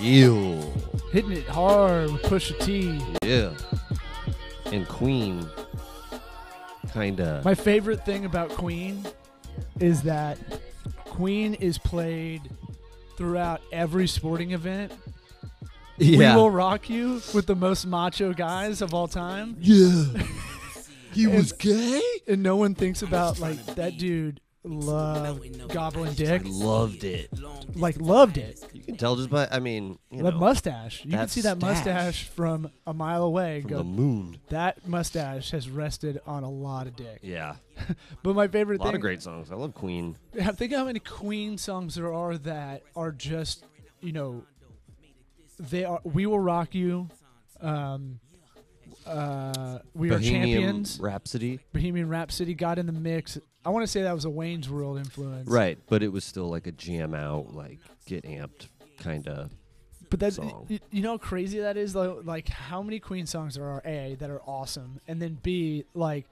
Ew. hitting it hard with Pusha T. Yeah. And Queen. Kinda. My favorite thing about Queen is that Queen is played throughout every sporting event. yeah. We will rock you with the most macho guys of all time, yeah. he was gay? and no one thinks about like that dude loved Goblin dick, I loved it. like loved it. You can tell just by, I mean, you That know, mustache, you can see that stash. mustache from a mile away. from Go, the moon. that mustache has rested on a lot of dick. Yeah. But my favorite A lot thing, of great songs. I love Queen. Yeah, think how many Queen songs there are that are just, you know, they are. We will rock you. Um, uh, we are Champions. Bohemian champions. Rhapsody. Bohemian Rhapsody got in the mix. I want to say that was a Wayne's World influence, Right. But it was still like a jam out, like get amped kind of. But that's song. you know how crazy that is. Like, like how many Queen songs there are a that are awesome, and then b like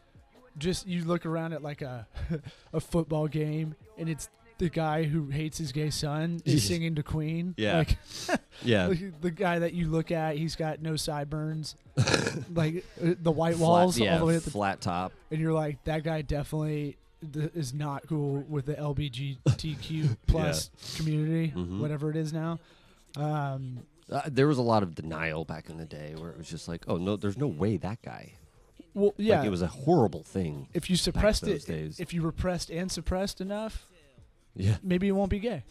just you look around at like a a football game and it's the guy who hates his gay son is singing to Queen. Yeah. like Yeah. The guy that you look at, he's got no sideburns, like uh, the white Flat- walls yeah, all the way at the, flat top. and you're like, that guy definitely th- is not cool with the LBGTQ plus community, Mhm. whatever it is now. Um, Uh, there was a lot of denial back in the day where it was just like, oh no, there's no way that guy. well, yeah, Like it was a horrible thing. if you suppressed those it, days. if you repressed and suppressed enough, Yeah. maybe you won't be gay,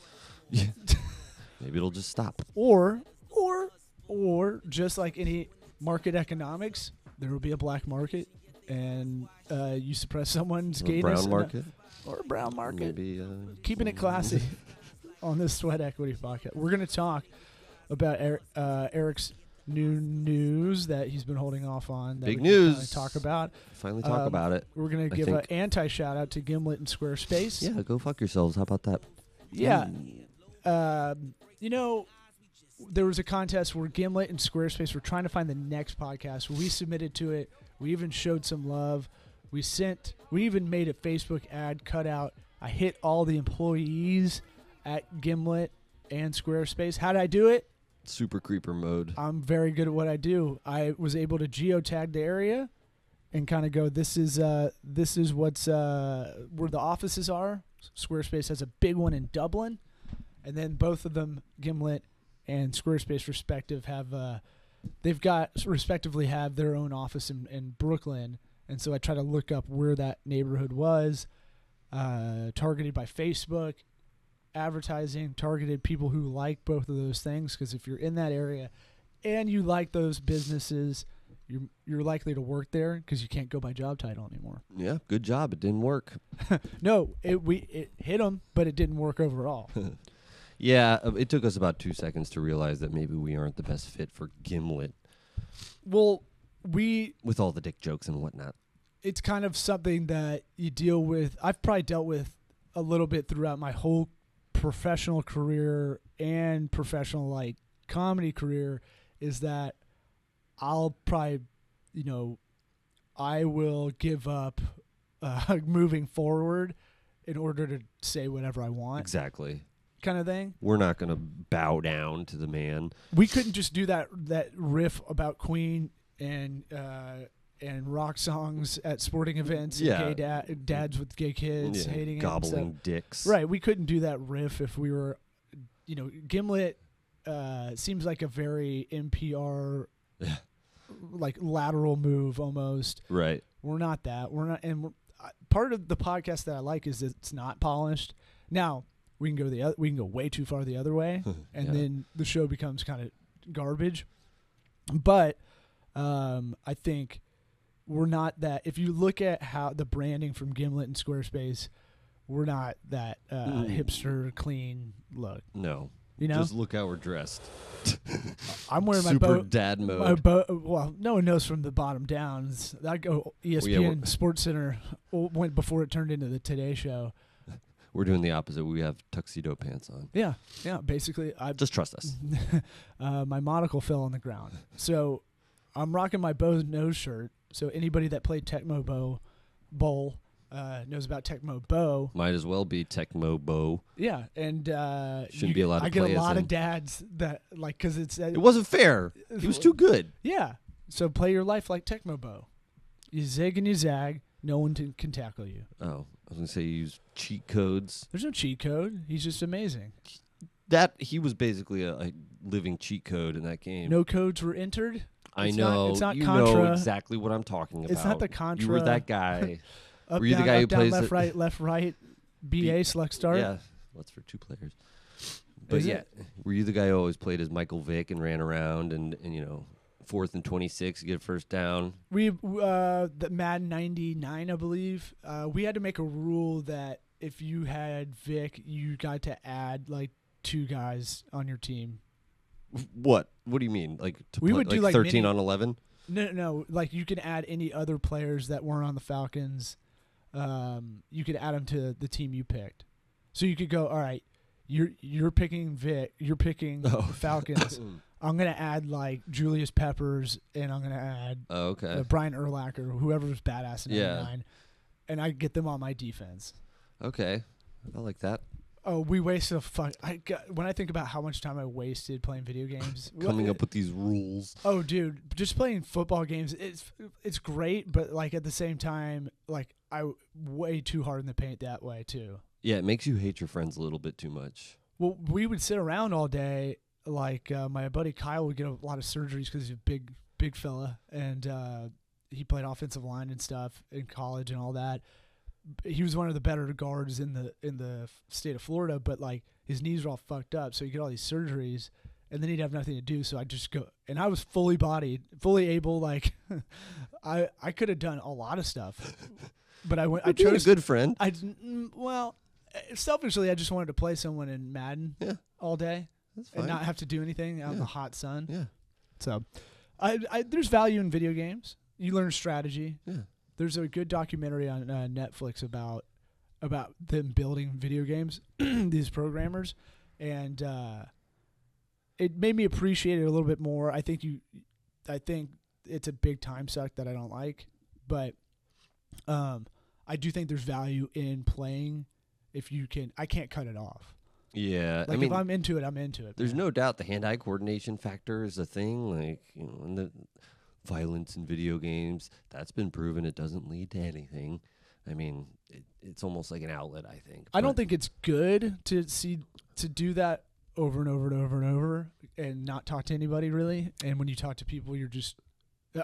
Yeah. Maybe it'll just stop. or or or just like any market economics, there will be a black market. And uh, you suppress someone's A gayness, brown and- market. or brown market. Maybe. Uh, keeping it classy on this Sweat Equity podcast. We're going to talk about Eric, uh, Eric's new news that he's been holding off on. That Big we can kinda news. Talk about. Finally talk Um, about it. We're going to give an anti shout out to Gimlet and Squarespace. Yeah, go fuck yourselves. How about that? Yeah. Um, you know, there was a contest where Gimlet and Squarespace were trying to find the next podcast. We submitted to it. We even showed some love. We sent. We even made a Facebook ad cutout. I hit all the employees at Gimlet and Squarespace. How did I do it? Super creeper mode. I'm very good at what I do. I was able to geotag the area and kind of go, this is uh, this is what's uh, where the offices are. Squarespace has a big one in Dublin, and then both of them, Gimlet and Squarespace, respective, have uh, they've got respectively have their own office in, in Brooklyn. And so I try to look up where that neighborhood was, uh, targeted by Facebook, advertising, targeted people who like both of those things. Because if you're in that area and you like those businesses, you're you're likely to work there because you can't go by job title anymore. Yeah, good job. It didn't work. No, it we it hit them, but it didn't work overall. Yeah, uh, it took us about two seconds to realize that maybe we aren't the best fit for Gimlet well, we with all the dick jokes and whatnot. it's kind of something that you deal with. I've probably dealt with a little bit throughout my whole professional career and professional like comedy career is that I'll probably, you know, I will give up uh, moving forward in order to say whatever I want, Exactly. Kind of thing. We're not going to bow down to the man. we couldn't just do that that riff about Queen and uh, and rock songs at sporting events. and Yeah. gay da- dads with gay kids Yeah, hating gobbling dicks. Right, we couldn't do that riff if we were, you know, Gimlet uh, seems like a very NPR, like lateral move almost. Right. We're not that. We're not, and we're, uh, part of the podcast that I like is that it's not polished. Now we can go the other, we can go way too far the other way, and Yeah. then the show becomes kind of garbage. But um, I think we're not that. If you look at how the branding from Gimlet and Squarespace, we're not that uh, Mm. hipster clean look. No. You know, Just look how we're dressed. I'm wearing my Super boat. dad My mode. bo- well, no one knows from the bottom down. I go ESPN we're- Sports Center went before it turned into the Today Show. We're doing the opposite. We have tuxedo pants on. Yeah, yeah. Basically, I Just trust us. uh, my monocle fell on the ground. So I'm rocking my Bo Knows shirt. So anybody that played Tecmo Bow Bowl uh, knows about Tecmo Bo. Might as well be Tecmo Bo. Yeah, and uh, Shouldn't you- be allowed to I get a lot of dads that like because it's uh, It wasn't fair. He was too good. yeah. So play your life like Tecmo Bo. You zig and you zag. No one t- can tackle you. Oh, I was gonna say he used cheat codes. There's no cheat code. He's just amazing. That he was basically a, a living cheat code in that game. No codes were entered. I it's not- know. it's not you know Contra. exactly what I'm talking about. It's not the Contra. You were that guy. Up, Were you the down, guy up, who down, plays left, the- right, left, right, BA, select start? Yeah, that's for two players. But Is yeah, it? were you the guy who always played as Michael Vick and ran around and, and you know, fourth and twenty six, get a first down? We uh the Madden 99 I believe. Uh we had to make a rule that if you had Vick, you got to add like two guys on your team. What? What do you mean? Like to We play, would do, like like, thirteen mini- on eleven? No, no, no, like you can add any other players that weren't on the Falcons. Um you could add them to the team you picked. So you could go, all right, you're you're picking Vick, you're picking Oh. Falcons. I'm going to add like Julius Peppers and I'm going to add Oh, okay. uh, Brian Urlacher, whoever was badass in Yeah. 99. And I get them on my defense. okay. I like that. Oh, we wasted a fuck. I got, when I think about how much time I wasted playing video games, Coming up with these rules. Oh, dude, just playing football games. It's it's great, but like at the same time, like I way too hard in the paint that way too. Yeah, it makes you hate your friends a little bit too much. Well, we would sit around all day. Like uh, my buddy Kyle would get a lot of surgeries because he's a big big fella, and uh, he played offensive line and stuff in college and all that. He was one of the better guards in the in the state of Florida, but like his knees were all fucked up, so he get all these surgeries, and then he'd have nothing to do. So I just go, and I was fully bodied, fully able. Like I I could have done a lot of stuff, but I went. I You're being chose a good friend. I mm, well, selfishly, I just wanted to play someone in Madden Yeah. all day That's fine. and not have to do anything out in Yeah. the hot sun. yeah, So, I, I there's value in video games. You learn strategy. yeah. There's a good documentary on uh, Netflix about about them building video games, these programmers, and uh, it made me appreciate it a little bit more. I think you, I think it's a big time suck that I don't like, but um, I do think there's value in playing if you can. I can't cut it off. Yeah, Like I mean, if I'm into it, I'm into it. there's man. no doubt the hand-eye coordination factor is a thing. Like you know, and the violence in video games that's been proven it doesn't lead to anything. I mean, it, it's almost like an outlet. I think. I don't think it's good to see to do that over and over and over and over and not talk to anybody really. And when you talk to people, you're just,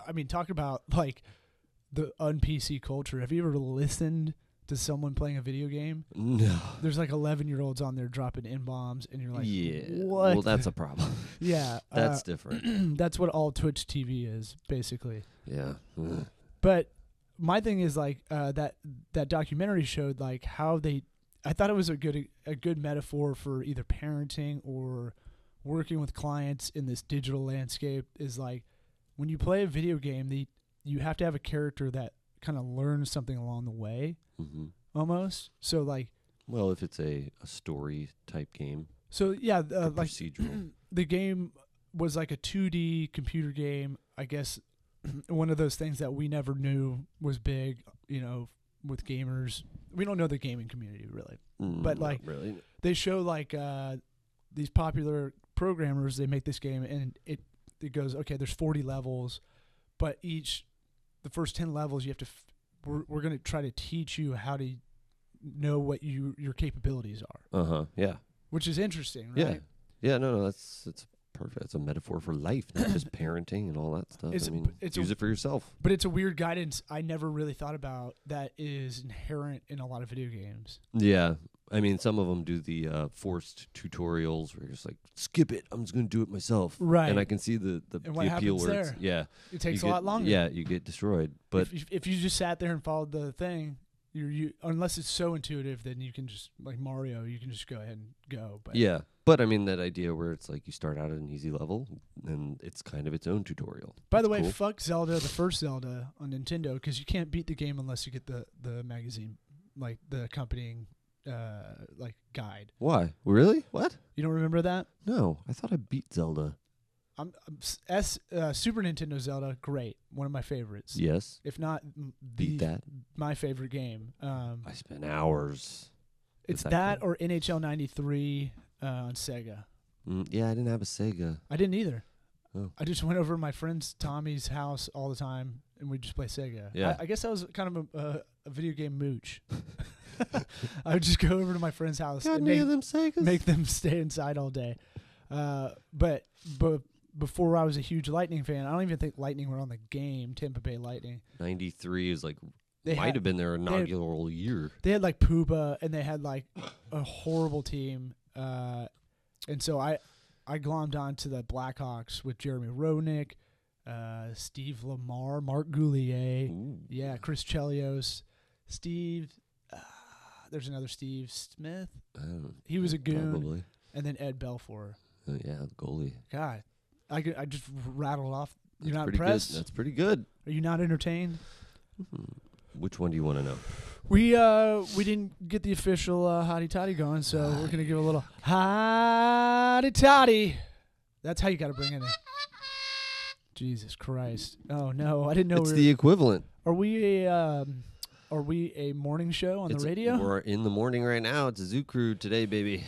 I mean, talk about like the un PC culture. Have you ever listened to someone playing a video game? No. There's like 11 year olds on there dropping in bombs, and you're like, yeah. what? Well, that's a problem. yeah, that's uh, different. that's what all Twitch TV is basically. Yeah. But my thing is like uh, that that documentary showed like how they. I thought it was a good a good metaphor for either parenting or working with clients in this digital landscape. Is like when you play a video game, the you have to have a character that kind of learn something along the way, hmm almost. So like Well, if it's a, a story type game, so yeah, uh, like procedural. the game was like a 2D computer game. I guess one of those things that we never knew was big, you know, with gamers. We don't know the gaming community really. Mm, but, like, really. They show like uh, these popular programmers. They make this game, and it it goes okay. There's 40 levels, but each the first 10 levels you have to. F- we're we're gonna try to teach you how to know what you your capabilities are, Uh huh. Yeah. which is interesting, right? Yeah. Yeah. No, no, that's it's perfect. It's a metaphor for life, not just parenting and all that stuff. It's- I mean, it's a- use it for yourself. But it's a weird guidance I never really thought about that is inherent in a lot of video games. Yeah. I mean, some of them do the uh, forced tutorials where you're just like, skip it. I'm just going to do it myself. Right. And I can see the, the, And the appeal where it's, there? yeah. It takes a get- lot longer. Yeah, you get destroyed. But if, if, if you just sat there and followed the thing, you unless it's so intuitive, then you can just like Mario, you can just go ahead and go. But yeah. But I mean, that idea where it's like you start out at an easy level and it's kind of its own tutorial. By the way, cool. fuck Zelda, the first Zelda on Nintendo, because you can't beat the game unless you get the the magazine, like the accompanying uh like guide. why? Really? What? You don't remember that? No, I thought I beat Zelda. I'm, I'm s- S uh, Super Nintendo Zelda, great, one of my favorites. Yes. If not m- Beat the- that. my favorite game. Um, I spent hours. it's that that or NHL '93 uh, on Sega. Mm, yeah, I didn't have a Sega. I didn't either. Oh. I just went over to my friend's Tommy's house all the time, and we just play Sega. Yeah. I, I guess I was kind of a, a, a video game mooch. I would just go over to my friend's house Got and make, them Segas? make them stay inside all day. Uh, but but before I was a huge Lightning fan, I don't even think Lightning were on the game. Tampa Bay Lightning. 93 is like, They might had, have been their inaugural year. they had like Puppa, and they had like a horrible team. Uh, and so I I glommed onto the Blackhawks with Jeremy Roenick, uh, Steve Larmer, Mark Goulet, Ooh. yeah, Chris Chelios, Steve. Uh, there's another Steve Smith. I. He was a goon, Probably. and then Ed Belfour. Oh, yeah, goalie. God, I could, I just rattled off. You're That's not impressed? Good. That's pretty good. Are you not entertained? Hmm. Which one do you want to know? We uh we didn't get the official uh, hottie toddy going, so we're gonna give a little hottie toddy. That's how you got to bring it in. Jesus Christ! Oh no, I didn't know. it's we the equivalent. are we a um, are we a morning show on It's- the radio? We're in the morning right now. It's a zoo crew today, baby.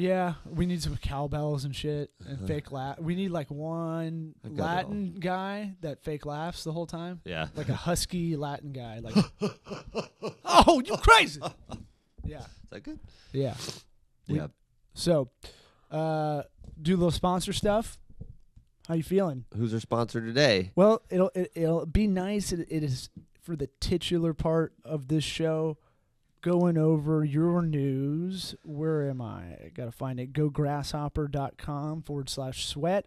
Yeah, we need some cowbells and shit and Uh-huh. fake laugh. We need like one Latin guy that fake laughs the whole time, Yeah. like a husky Latin guy. Like, oh, you crazy? Yeah, Is that good? yeah. We- Yeah. So, uh, do a little sponsor stuff. How you feeling? Who's our sponsor today? Well, it'll it, it'll be nice. It, it is for the titular part of this show, going over your news. Where am I? I gotta find it. GoGrasshopper.com forward slash sweat.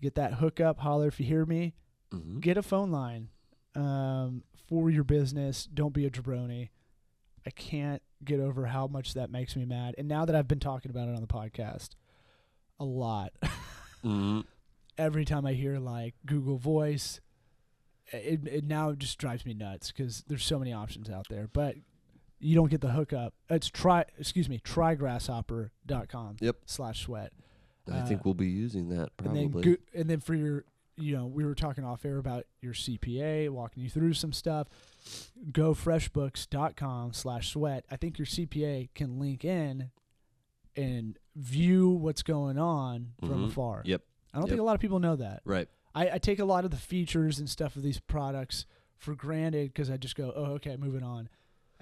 Get that hookup. Holler if you hear me. Mm-hmm. Get a phone line um, for your business. Don't be a jabroni. I can't get over how much that makes me mad. And now that I've been talking about it on the podcast a lot, hmm every time I hear like Google Voice, it, it now just drives me nuts because there's so many options out there. But you don't get the hookup. It's try excuse me, trygrasshopper.com Yep. slash sweat. I Uh, think we'll be using that And then probably. go, and then for your you know, we were talking off air about your CPA, walking you through some stuff. Go freshbooks.com slash sweat. I think your CPA can link in and view what's going on from Mhm. afar. Yep. I don't Yep. think a lot of people know that. Right. I, I take a lot of the features and stuff of these products for granted because I just go, oh, okay, moving on.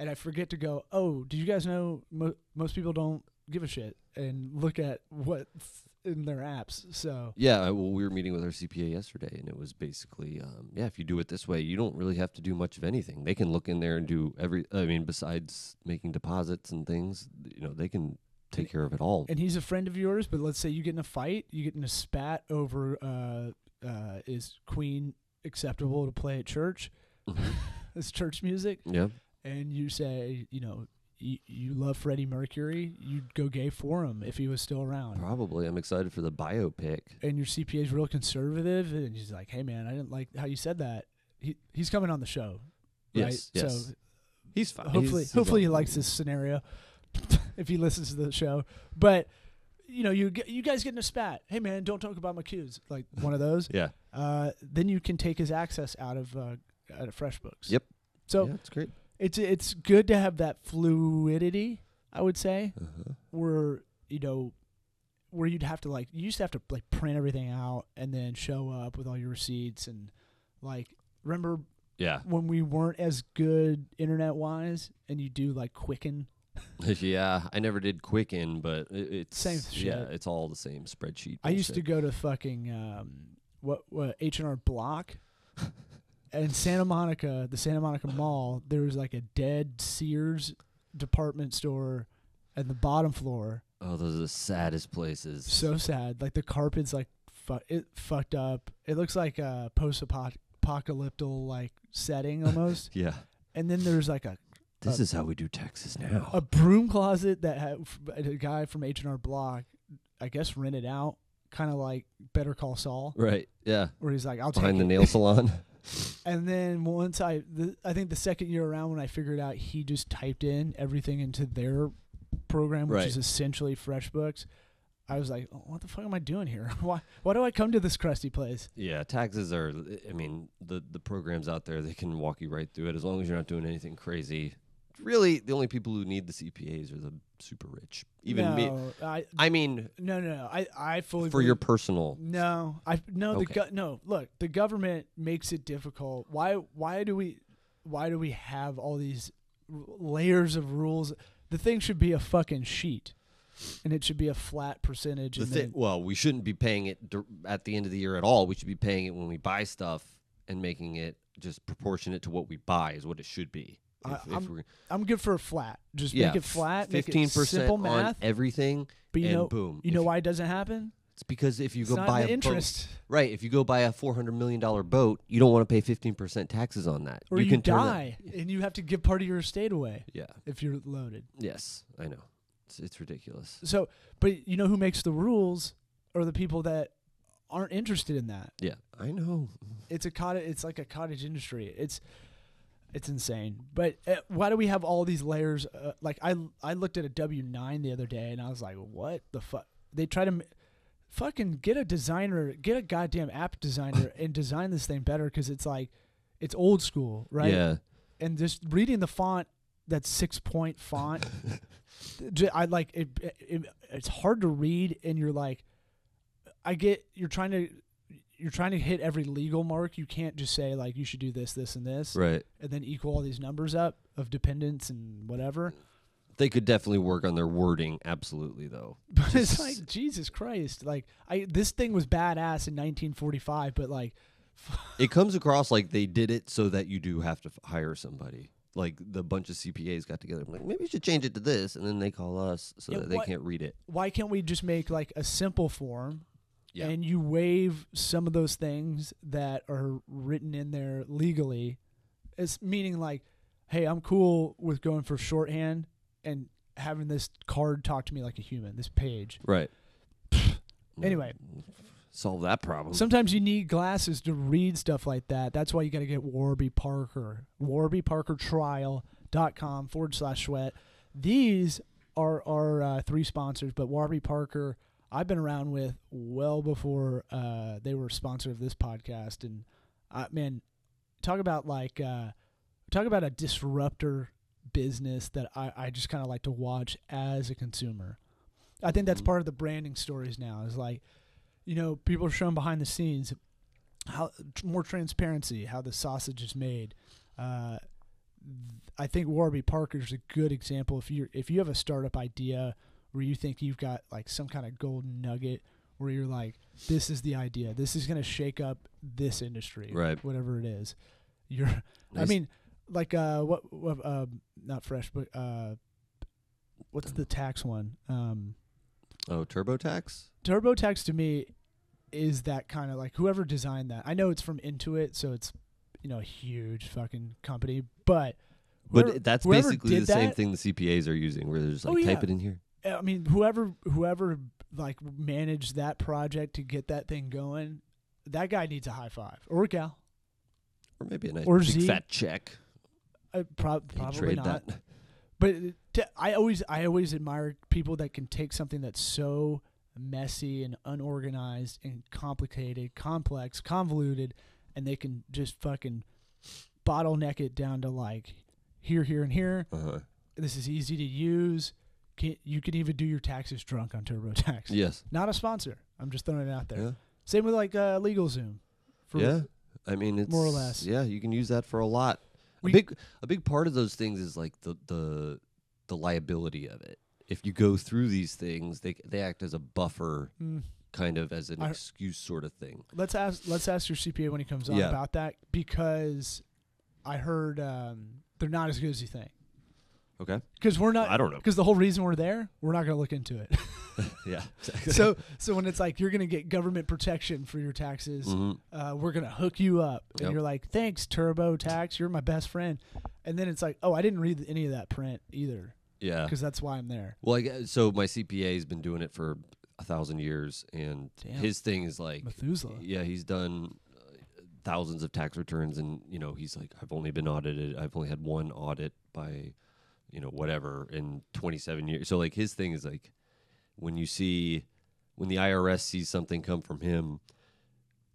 And I forget to go, oh, did you guys know mo- most people don't give a shit and look at what's in their apps? So, Yeah, well, we were meeting with our CPA yesterday, and it was basically, um, yeah, if you do it this way, you don't really have to do much of anything. They can look in there and do every. I mean, besides making deposits and things, you know, they can take care of it all. and he's a friend of yours, but let's say you get in a fight, you get in a spat over uh, uh, is Queen acceptable to play at church? Mhm. It's church music. yeah, and you say, you know, you, you love Freddie Mercury, you'd go gay for him if he was still around. probably. I'm excited for the biopic. And your CPA is real conservative, and he's like, "Hey, man, I didn't like how you said that." He he's coming on the show, right? Yes, yes. So He's fine. hopefully, He's- he's hopefully he likes this scenario if he listens to the show. But you know, you you guys get in a spat. Hey, man, don't talk about my cues. Like one of those. Yeah. Uh, then you can take his access out of uh, out of FreshBooks. Yep. So yeah, it's great. It's it's good to have that fluidity. I would say Uh-huh. where you know where you'd have to like you used to have to like print everything out and then show up with all your receipts and like remember Yeah, when we weren't as good internet wise and you do like quicken yeah. I never did Quicken, but it, it's Same shit. Yeah, it's all the same spreadsheet. I used to go to fucking um what what H and R Block in Santa Monica, the Santa Monica Mall. There was like a dead Sears department store at the bottom floor. Oh, those are the saddest places. So sad. Like the carpet's like fu- it fucked up. It looks like a post apocalyptic like setting almost. yeah. and then there's like a This Uh, is how we do Texas now. a broom closet that had a guy from H and R Block, I guess rented out, kind of like Better Call Saul, right. Yeah. where he's like, "I'll Behind take the it." nail salon. And then once I, the, I think the second year around when I figured out he just typed in everything into their program, which Right. is essentially FreshBooks, I was like, oh, what the fuck am I doing here? why why do I come to this crusty place? Yeah, taxes are. I mean, the the programs out there they can walk you right through it as long as you're not doing anything crazy. Really, the only people who need the CPAs are the super rich. Even no, me. I I mean, no no no. I I fully for your personal. No, I no the Okay. go- no. Look, the government makes it difficult. Why why do we why do we have all these layers of rules? The thing should be a fucking sheet, and it should be a flat percentage. The and thi- well, we shouldn't be paying it at the end of the year at all. We should be paying it when we buy stuff and making it just proportionate to what we buy is what it should be. I- If, I'm we're, I'm good for a flat. Just yeah, make it flat. Fifteen percent simple on math. everything, but you and know boom. you know If- why it doesn't happen? It's because if you It's go buy a interest, boat, right? If you go buy a four hundred million dollar boat, you don't want to pay fifteen percent taxes on that. or you, can turn that- die, and you have to give part of your estate away yeah. if you're loaded. Yes, I know. It's, it's ridiculous. So, but you know who makes the rules are the people that aren't interested in that. Yeah, I know. It's a cottage. It's like a cottage industry. It's it's insane. But uh, why do we have all these layers? Uh, like I I looked at a W nine the other day and I was like, what the fuck? They try to. m- Fucking get a designer, get a goddamn app designer, and design this thing better because it's like, it's old school, right? Yeah. and just reading the font that six point font I like it, it it's hard to read and you're like i get you're trying to you're trying to hit every legal mark you can't just say like you should do this this and this Right. and then equal all these numbers up of dependents and whatever They could definitely work on their wording. Absolutely, though. but it's like jesus christ like i this thing was badass in 1945 but like It comes across like they did it so that you do have to f- hire somebody. Like the bunch of CPAs got together, like maybe you should change it to this, and then they call us so Yeah, that they can't read it. why can't we just make like a simple form Yeah. and you waive some of those things that are written in there legally it's meaning like hey i'm cool with going for shorthand and having this card talk to me like a human this page Right. Anyway. solve that problem. sometimes you need glasses to read stuff like that that's why you got to get warby parker warby parker warbyparkertrial.com forward slash sweat these are our uh, three sponsors but warby parker i've been around with well before uh, they were a sponsor of this podcast and uh, man talk about like uh, talk about a disruptor business that i, I just kind of like to watch as a consumer i think that's Mhm. part of the branding stories now is like you know people are showing behind the scenes how more transparency how the sausage is made uh, I think Warby Parker is a good example. If you if you have a startup idea where you think you've got like some kind of golden nugget, where you're like, this is the idea, this is going to shake up this industry, Right. Whatever it is, you're. I mean, like uh, what, what uh, not fresh, but uh, what's the tax one? Um, oh, TurboTax. TurboTax to me is that kind of like whoever designed that. I know it's from Intuit, so it's you know a huge fucking company, but But whoever- that's basically the same thing the CPAs are using, where they're just Oh, like type yeah. it in here. I mean, whoever whoever like managed that project to get that thing going, that guy needs a high five or a gal. Or maybe a nice Or big Z. fat check. Uh, prob- They probably not. that. But t- I always I always admire people that can take something that's so messy and unorganized and complicated, complex, convoluted, and they can just fucking bottleneck it down to like here, here, and here. Uh-huh. This is easy to use. Can, you can even do your taxes drunk on TurboTax. Yes. Not a sponsor. I'm just throwing it out there. Yeah. Same with like uh, LegalZoom. Yeah. I mean, it's more or less. Yeah, you can use that for a lot. We- a big a big part of those things is like the the the liability of it. If you go through these things, they they act as a buffer, Mm. kind of as an I- excuse sort of thing. Let's ask let's ask your CPA when he comes on Yeah. about that because I heard um, they're not as good as you think. Okay. Because we're not. I don't know. Because the whole reason we're there, we're not going to look into it. Yeah. so so when it's like you're going to get government protection for your taxes, Mhm. uh, we're going to hook you up, and Yep. you're like, thanks TurboTax, you're my best friend. And then it's like, oh, I didn't read any of that print either, Yeah. because that's why I'm there. Well, I guess, so my CPA has been doing it for a thousand years, and Damn. his thing is like, Methuselah. yeah, he's done uh, thousands of tax returns, and you know, he's like, I've only been audited. I've only had one audit by, you know, whatever in 27 years. So like, his thing is like, when you see when the IRS sees something come from him,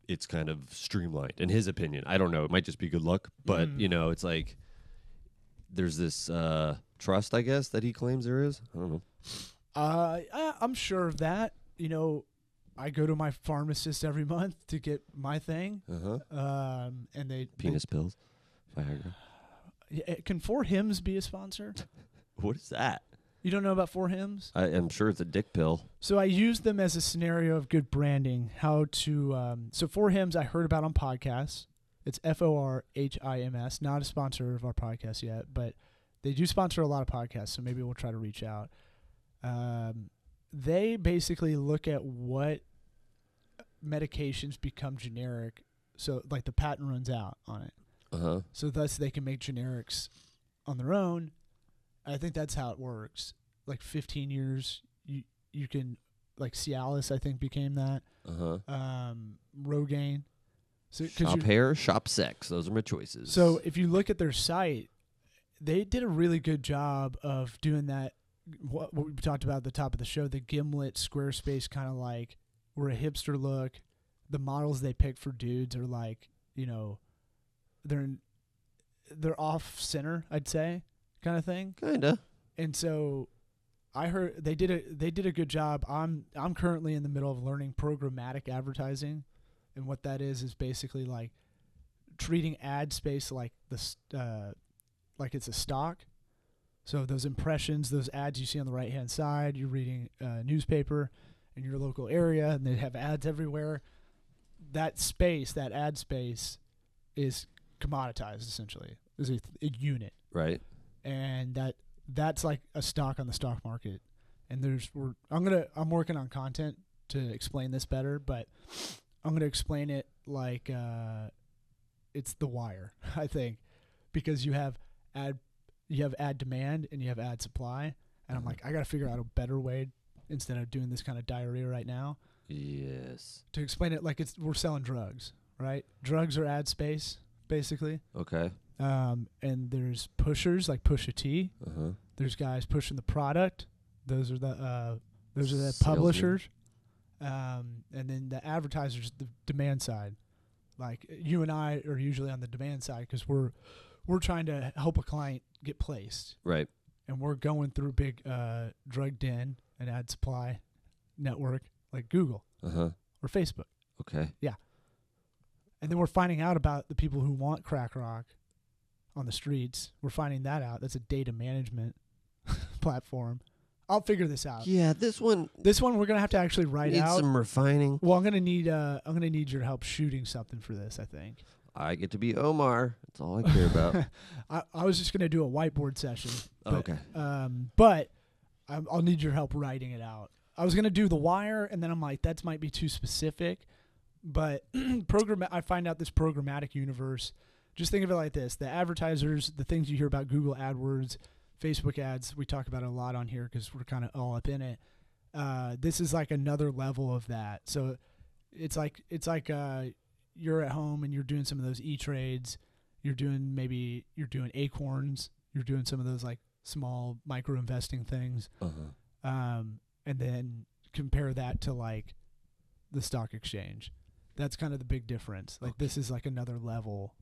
it's kind of streamlined. In his opinion, I don't know. It might just be good luck, but Mm. you know, it's like there's this uh, trust, I guess, that he claims there is. I don't know. Uh, I, I'm sure of that. You know, I go to my pharmacist every month to get my thing, Uh huh. um, and they Penis pills, Viagra. Yeah, can For Hims be a sponsor? What is that? You don't know about For Hims? I am sure it's a dick pill. So I use them as a scenario of good branding. How to um, so For Hims I heard about on podcasts. It's F O R H I M S. Not a sponsor of our podcast yet, but they do sponsor a lot of podcasts. So maybe we'll try to reach out. Um, they basically look at what medications become generic. So like the patent runs out on it. Uh huh. So thus they can make generics on their own. I think that's how it works. Like 15 years, you you can like Cialis, I think became that. Uh huh. Um, Rogaine. So, Shop hair, shop sex. Those are my choices. so if you look at their site, they did a really good job of doing that. What, what we talked about at the top of the show, the Gimlet Squarespace kind of like we're a hipster look. The models they pick for dudes are like you know, they're in, they're off center, I'd say, kind of thing. kinda. And so I heard they did a they did a good job. I'm I'm currently in the middle of learning programmatic advertising, and what that is is basically like treating ad space like the uh, like it's a stock. So those impressions, those ads you see on the right hand side, you're reading a newspaper in your local area, and they have ads everywhere. That space, that ad space, is commoditized essentially. Is a, a unit Right. and that that's like a stock on the stock market. And there's we're I'm gonna I'm working on content to explain this better, but I'm gonna explain it like uh, it's the wire. I think because you have ad you have ad demand and you have ad supply, and I'm Mhm. like I gotta figure out a better way instead of doing this kind of diarrhea right now Yes. to explain it like it's we're selling drugs, right? Drugs are ad space basically. Okay. Um, and there's pushers like Pusha T. Uh huh. There's guys pushing the product. Those are the uh, those are the publishers. Um, and then the advertisers, the demand side. Like you and I are usually on the demand side because we're we're trying to help a client get placed, Right. and we're going through big uh, drug den and ad supply network like Google Uh huh. or Facebook, Okay. And then we're finding out about the people who want crack rock on the streets. We're finding that out. That's a data management platform. I'll figure this out. Yeah, this one This one we're gonna have to actually write needs out. some refining. well, I'm gonna need uh, I'm gonna need your help shooting something for this. I think. I get to be Omar. That's all I care about. I, I was just gonna do a whiteboard session, but, okay. um, but I'm, I'll need your help writing it out. I was gonna do the wire, and then I'm like, that might be too specific. But program, I find out this programmatic universe. Just think of it like this: the advertisers, the things you hear about Google AdWords, Facebook ads. We talk about it a lot on here because we're kind of all up in it. Uh, this is like another level of that. So it's like it's like uh, you're at home and you're doing some of those e trades. You're doing maybe you're doing acorns. You're doing some of those like small micro investing things. Uh huh. Um, and then compare that to like the stock exchange. That's kind of the big difference. Like this is like another level.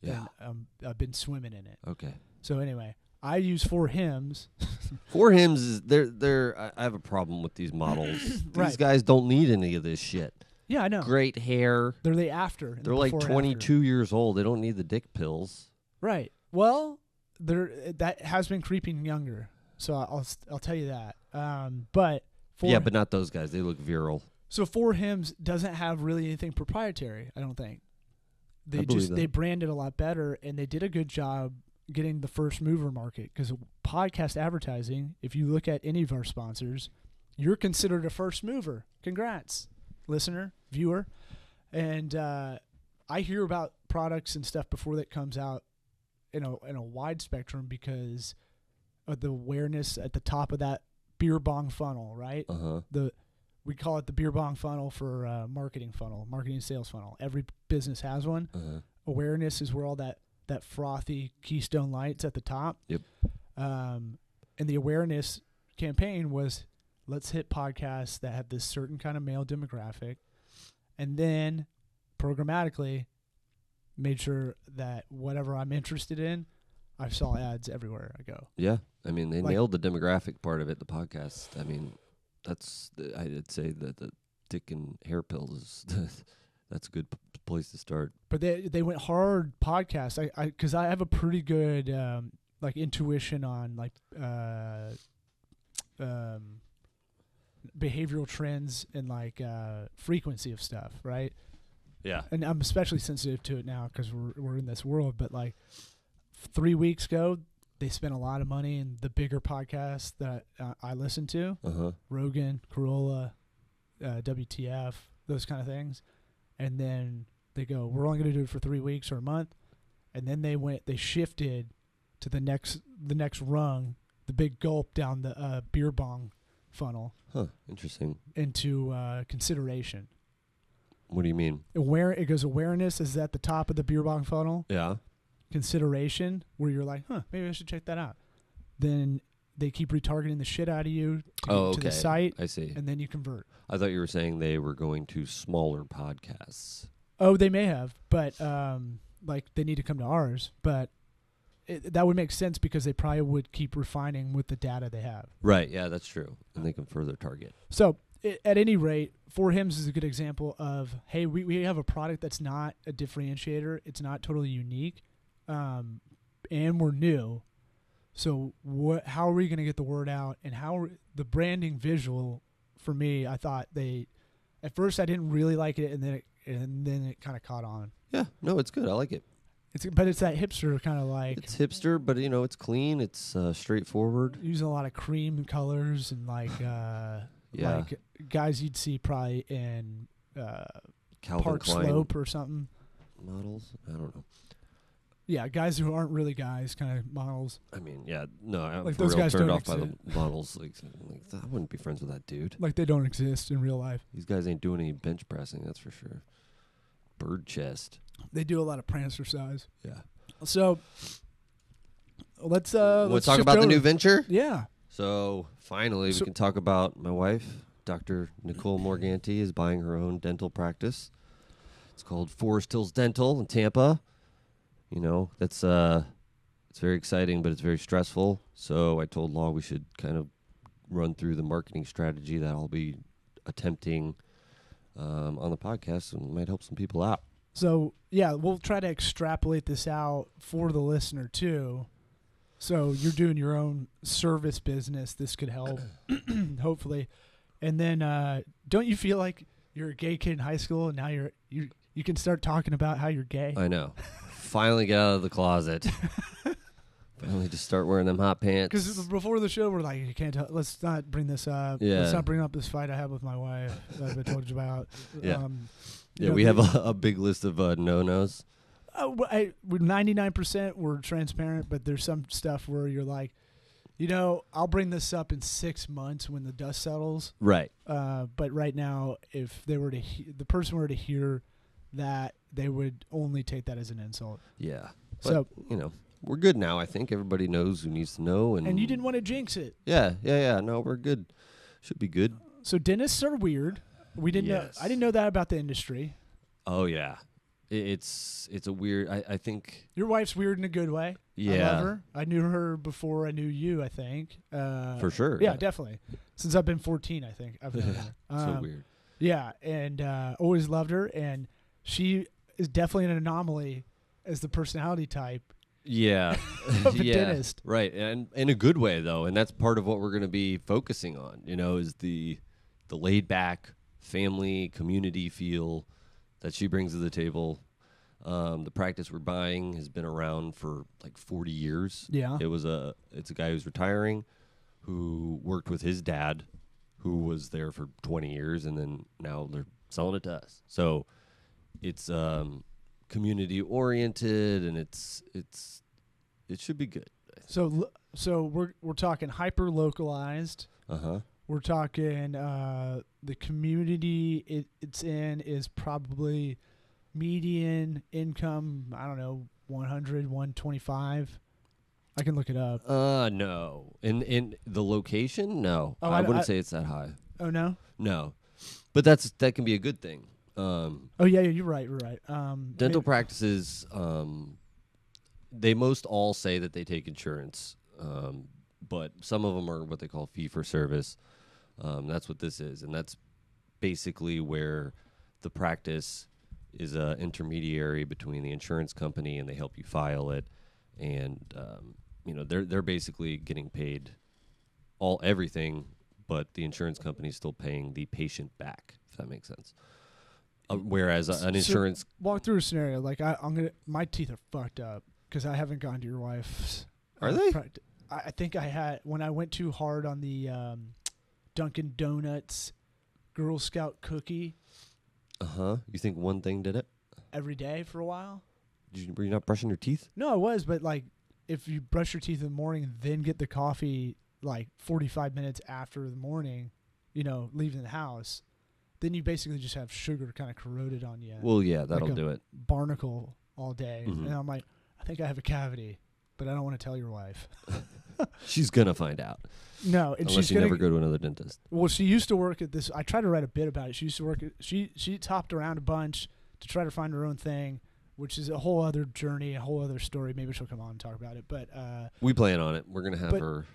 Yeah. Um, I've been swimming in it. Okay. So anyway, I use For Hims. For Hims is they're they're I- I have a problem with these models. These guys don't need any of this shit. Yeah, I know. Great hair. They're the after. They're like and after. 22 years old. They don't need the dick pills. Right. Well, there that has been creeping younger. So I'll I'll tell you that. Um, but yeah, but not those guys. They look virile. So For Hims doesn't have really anything proprietary. I don't think. They I just that. they branded a lot better, and they did a good job getting the first mover market because podcast advertising. If you look at any of our sponsors, you're considered a first mover. Congrats, listener, viewer, and uh, I hear about products and stuff before that comes out in a in a wide spectrum because of the awareness at the top of that beer bong funnel, right? Uh huh. the we call it the beer bong funnel for uh, marketing funnel, marketing sales funnel. Every business has one. Uh huh. Awareness is where all that that frothy keystone lights at the top. Yep. Um, and the awareness campaign was let's hit podcasts that have this certain kind of male demographic, and then programmatically made sure that whatever I'm interested in, I saw ads everywhere I go. Yeah, I mean they Like- nailed the demographic part of it. The podcast. I mean, that's the- I'd say that the dick and hair pills is that's a good p- place to start. But they they went hard podcast. I I because I have a pretty good um, like intuition on like uh, um, behavioral trends and like uh, frequency of stuff, right? Yeah. and I'm especially sensitive to it now because we're we're in this world. But like three weeks ago, they spent a lot of money in the bigger podcasts that uh, I listen to: Uh huh. Rogan, Carolla, uh, WTF, those kind of things. And then they go, "We're only going to do it for three weeks or a month." And then they went, they shifted to the next the next rung, the big gulp down the uh, beer bong funnel Huh. Interesting. into uh, consideration. What do you mean? Aware it goes awareness is at the top of the beer bong funnel. Yeah. Consideration where you're like, huh, maybe I should check that out. Then they keep retargeting the shit out of you to, Oh, to the site, I see. and then you convert. I thought you were saying they were going to smaller podcasts. Oh, they may have, but um, like they need to come to ours. But it, that would make sense because they probably would keep refining with the data they have. Right. Yeah, that's true. And they can further target. So i at any rate, For Hims is a good example of hey, we, we have a product that's not a differentiator. It's not totally unique, um, and we're new. So what? How are we going to get the word out? And how are, the branding visual for me? I thought they at first I didn't really like it, and then it, and then it kind of caught on. Yeah. No, it's good. I like it. It's but it's that hipster kind of like It's hipster, but you know, it's clean. It's uh, straightforward. using a lot of cream colors and like uh, Yeah. like guys you'd see probably in uh, Calvin Park Klein Slope or something. models. I don't know. Yeah, guys who aren't really guys, kind of models. I mean, yeah, no, I'm Like, for those real guys turned don't off by the models. Like, like, I wouldn't be friends with that dude. Like they don't exist in real life. These guys ain't doing any bench pressing, that's for sure. Bird chest. They do a lot of prancer size. Yeah. So let's uh Let's let's talk shift about the over. new venture. Yeah. So finally, So- we can talk about my wife, Dr. Nicole Morganti, is buying her own dental practice. It's called Forest Hills Dental in Tampa. You know, that's uh, it's very exciting, but it's very stressful. So I told Law we should kind of run through the marketing strategy that I'll be attempting um, on the podcast, and might help some people out. So yeah, we'll try to extrapolate this out for the listener too. So you're doing your own service business. This could help, hopefully. And then, uh, don't you feel like you're a gay kid in high school, and now you're you you can start talking about how you're gay? I know. Finally get out of the closet. Finally just start wearing them hot pants. Because before the show, we're like, you can't. Tell, let's not bring this up. Yeah. Let's not bring up this fight I had with my wife that I told you about. Yeah. Um, you Yeah, know, we have a, a big list of uh, no nos. Uh, I, we're 99% we're transparent, but there's some stuff where you're like, you know, I'll bring this up in six months when the dust settles. Right. Uh, but right now, if they were to, he- the person were to hear that, they would only take that as an insult. Yeah. But, so, you know, we're good now. I think everybody knows who needs to know, and and you didn't want to jinx it. Yeah, yeah, yeah. No, we're good. Should be good. So dentists are weird. We didn't Yes. know. I didn't know that about the industry. Oh yeah. I- It's it's a weird. I, I think. Your wife's weird in a good way. I Yeah. love her. I knew her before I knew you. I think. Uh, For sure. Yeah, definitely. Since I've been 14, I think I've known Yeah, her. So Um, weird. Yeah, and uh, always loved her, and she is definitely an anomaly as the personality type. Yeah. of a yeah. dentist. Right, and in a good way though, and that's part of what we're going to be focusing on. You know, is the the laid back family community feel that she brings to the table. Um, the practice we're buying has been around for like 40 years. Yeah. It was a it's a guy who's retiring who worked with his dad who was there for 20 years and then now they're selling it to us. So it's um community oriented and it's it's it should be good. So, so we're we're talking hyper localized. Uh-huh. We're talking uh, the community it, it's in is probably median income. I don't know, 100, 125. I can look it up. Uh, no. In in the location, no. Oh, I, I- wouldn't I- say it's that high. Oh no. No, but that's that can be a good thing. Um, Oh yeah, yeah you're right. You're right. Um, dental may- practices, um, they most all say that they take insurance, um, but some of them are what they call fee for service. Um, that's what this is, and that's basically where the practice is a intermediary between the insurance company and they help you file it, and um, you know they're they're basically getting paid all everything, but the insurance company is still paying the patient back. If that makes sense. Uh, whereas a- an So- insurance walk through a scenario. Like I, I'm gonna. My teeth are fucked up because I haven't gone to your wife's. Are uh, they? pract- I, I think I had when I went too hard on the um, Dunkin' Donuts Girl Scout cookie Uh huh. You think one thing did it? every day for a while. Did you, were you not brushing your teeth? No, I was, but like if you brush your teeth in the morning and then get the coffee like 45 minutes after the morning, you know, leaving the house, then you basically just have sugar kind of corroded on you, Well, yeah, that'll a- do it. barnacle all day. Mhm. And I'm like, I think I have a cavity, but I don't want to tell your wife. She's gonna find out No, and unless she's you never go to another dentist. well, she used to work at this. I tried to write a bit about it. She used to work. At, she she topped around a bunch to try to find her own thing, which is a whole other journey, a whole other story. Maybe she'll come on and talk about it. But uh, We plan on it. We're gonna have But- her.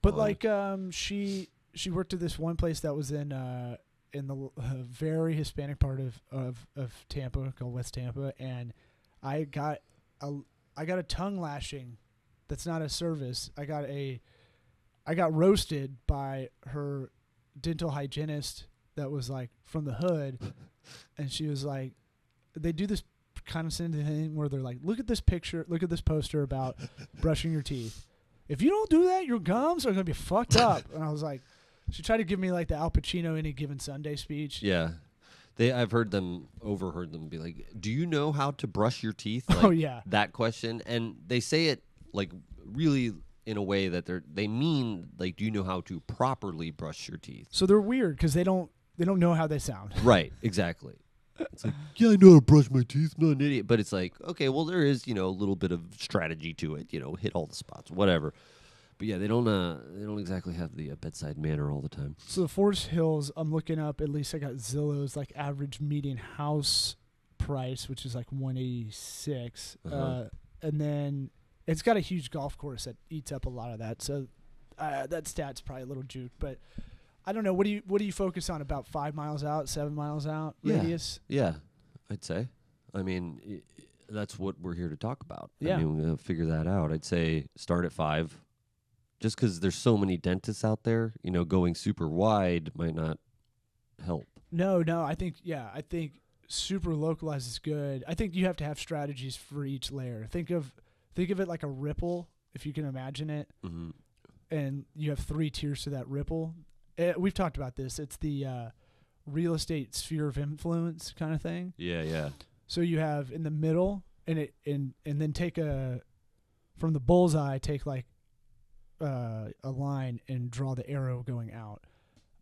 But like, um, she she worked at this one place that was in uh in the uh, very Hispanic part of of of Tampa called West Tampa, and I got a I got a tongue lashing. That's not a service. I got a I got roasted by her dental hygienist that was like from the hood, and she was like, they do this condescending thing where they're like, look at this picture, look at this poster about brushing your teeth. If you don't do that, your gums are gonna be fucked up. and I was like, she tried to give me like the Al Pacino any given Sunday speech. Yeah, they. I've heard them, overheard them be like, "Do you know how to brush your teeth?" Oh, yeah. that question, and they say it like really in a way that they're they mean like, "Do you know how to properly brush your teeth?" So they're weird because they don't they don't know how they sound. Right, exactly. It's like, yeah, I know how to brush my teeth. I'm not an idiot. But it's like, okay, well, there is, you know, a little bit of strategy to it. You know, hit all the spots, whatever. But yeah, they don't, uh, they don't exactly have the uh, bedside manner all the time. So the Forest Hills, I'm looking up. At least I got Zillow's like average median house price, which is like 186, uh Uh-huh. and then it's got a huge golf course that eats up a lot of that. So uh, that stat's probably a little juked, but I don't know. What do you what do you focus on? About five miles out, seven miles out Yeah. radius? Yeah, I'd say. I mean, i that's what we're here to talk about. Yeah. I mean, we're gonna figure that out. I'd say start at five, just because there's so many dentists out there. You know, going super wide might not help. No, no. I think yeah. I think super localized is good. I think you have to have strategies for each layer. Think of think of it like a ripple, if you can imagine it, Mm-hmm. and you have three tiers to that ripple. Eh, we've talked about this. It's the uh, real estate sphere of influence kind of thing. Yeah, yeah. So you have in the middle, and it and and then take a from the bullseye, take like uh, a line and draw the arrow going out.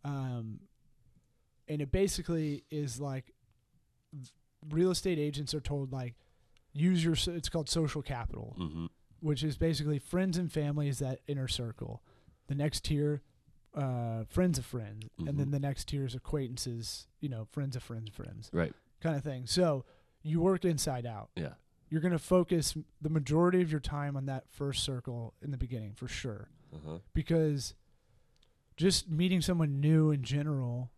Um, and it basically is like real estate agents are told like use your so- it's called social capital, Mm-hmm. which is basically friends and families that inner circle. The next tier, uh, friends of friends, and then Mhm. the next tier is acquaintances. You know, friends of friends, friends Right. kind of thing. So you work inside out. Yeah. You're going to focus the majority of your time on that first circle in the beginning for sure. Uh huh. Because just meeting someone new in general,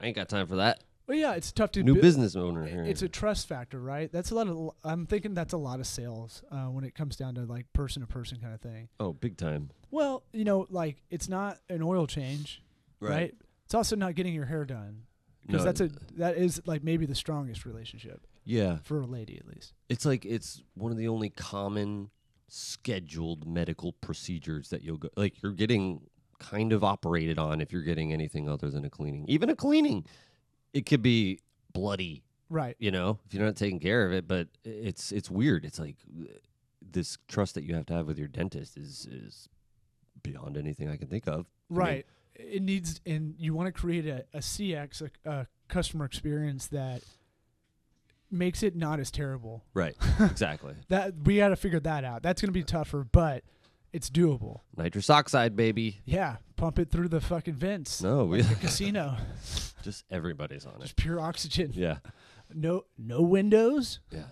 I ain't got time for that. well, yeah, it's tough to New bu- business owner here. It's a trust factor, right? That's a lot of. I'm thinking that's a lot of sales uh, when it comes down to like person to person kind of thing. oh, big time. Well, you know, like it's not an oil change, right? It's also not getting your hair done because No, that's a that is like maybe the strongest relationship yeah. for a lady at least. It's like it's one of the only common scheduled medical procedures that you'll go like you're getting kind of operated on if you're getting anything other than a cleaning. Even a cleaning, it could be bloody, Right. you know, if you're not taking care of it, but it's it's weird. It's like uh, this trust that you have to have with your dentist is is beyond anything I can think of. I mean, Right. it needs, and you want to create a, a CX, a, a customer experience that makes it not as terrible. Right. exactly. That we got to figure that out. That's going to be tougher, but it's doable. Nitrous oxide, baby. Yeah, pump it through the fucking vents. No, we like a casino, just everybody's on it. just pure oxygen. Yeah. No, no windows. Yeah.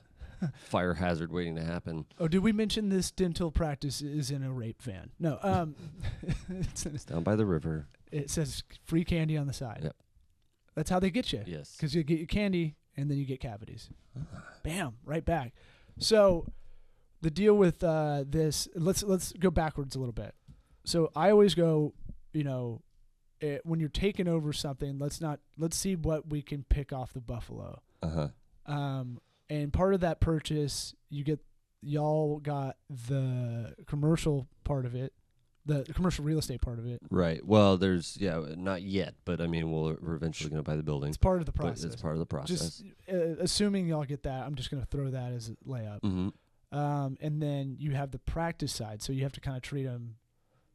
Fire hazard waiting to happen. Oh, did we mention this dental practice is in a rape van? No. Um, it's It's down by the river. it says free candy on the side. Yep. That's how they get you. Yes. because you get your candy and then you get cavities. Bam, right back. So the deal with uh, this, let's let's go backwards a little bit. So I always go, you know, eh, when you're taking over something, let's not let's see what we can pick off the buffalo. Uh huh. Um, and part of that purchase, you get y'all got the commercial part of it, the commercial real estate part of it. Right. Well, there's yeah, not yet, but I mean, we'll, we're eventually going to buy the building. It's part of the process. it's part of the process. Just uh, assuming y'all get that, I'm just going to throw that as a layup. hmm Um, and then you have the practice side, so you have to kind of treat them.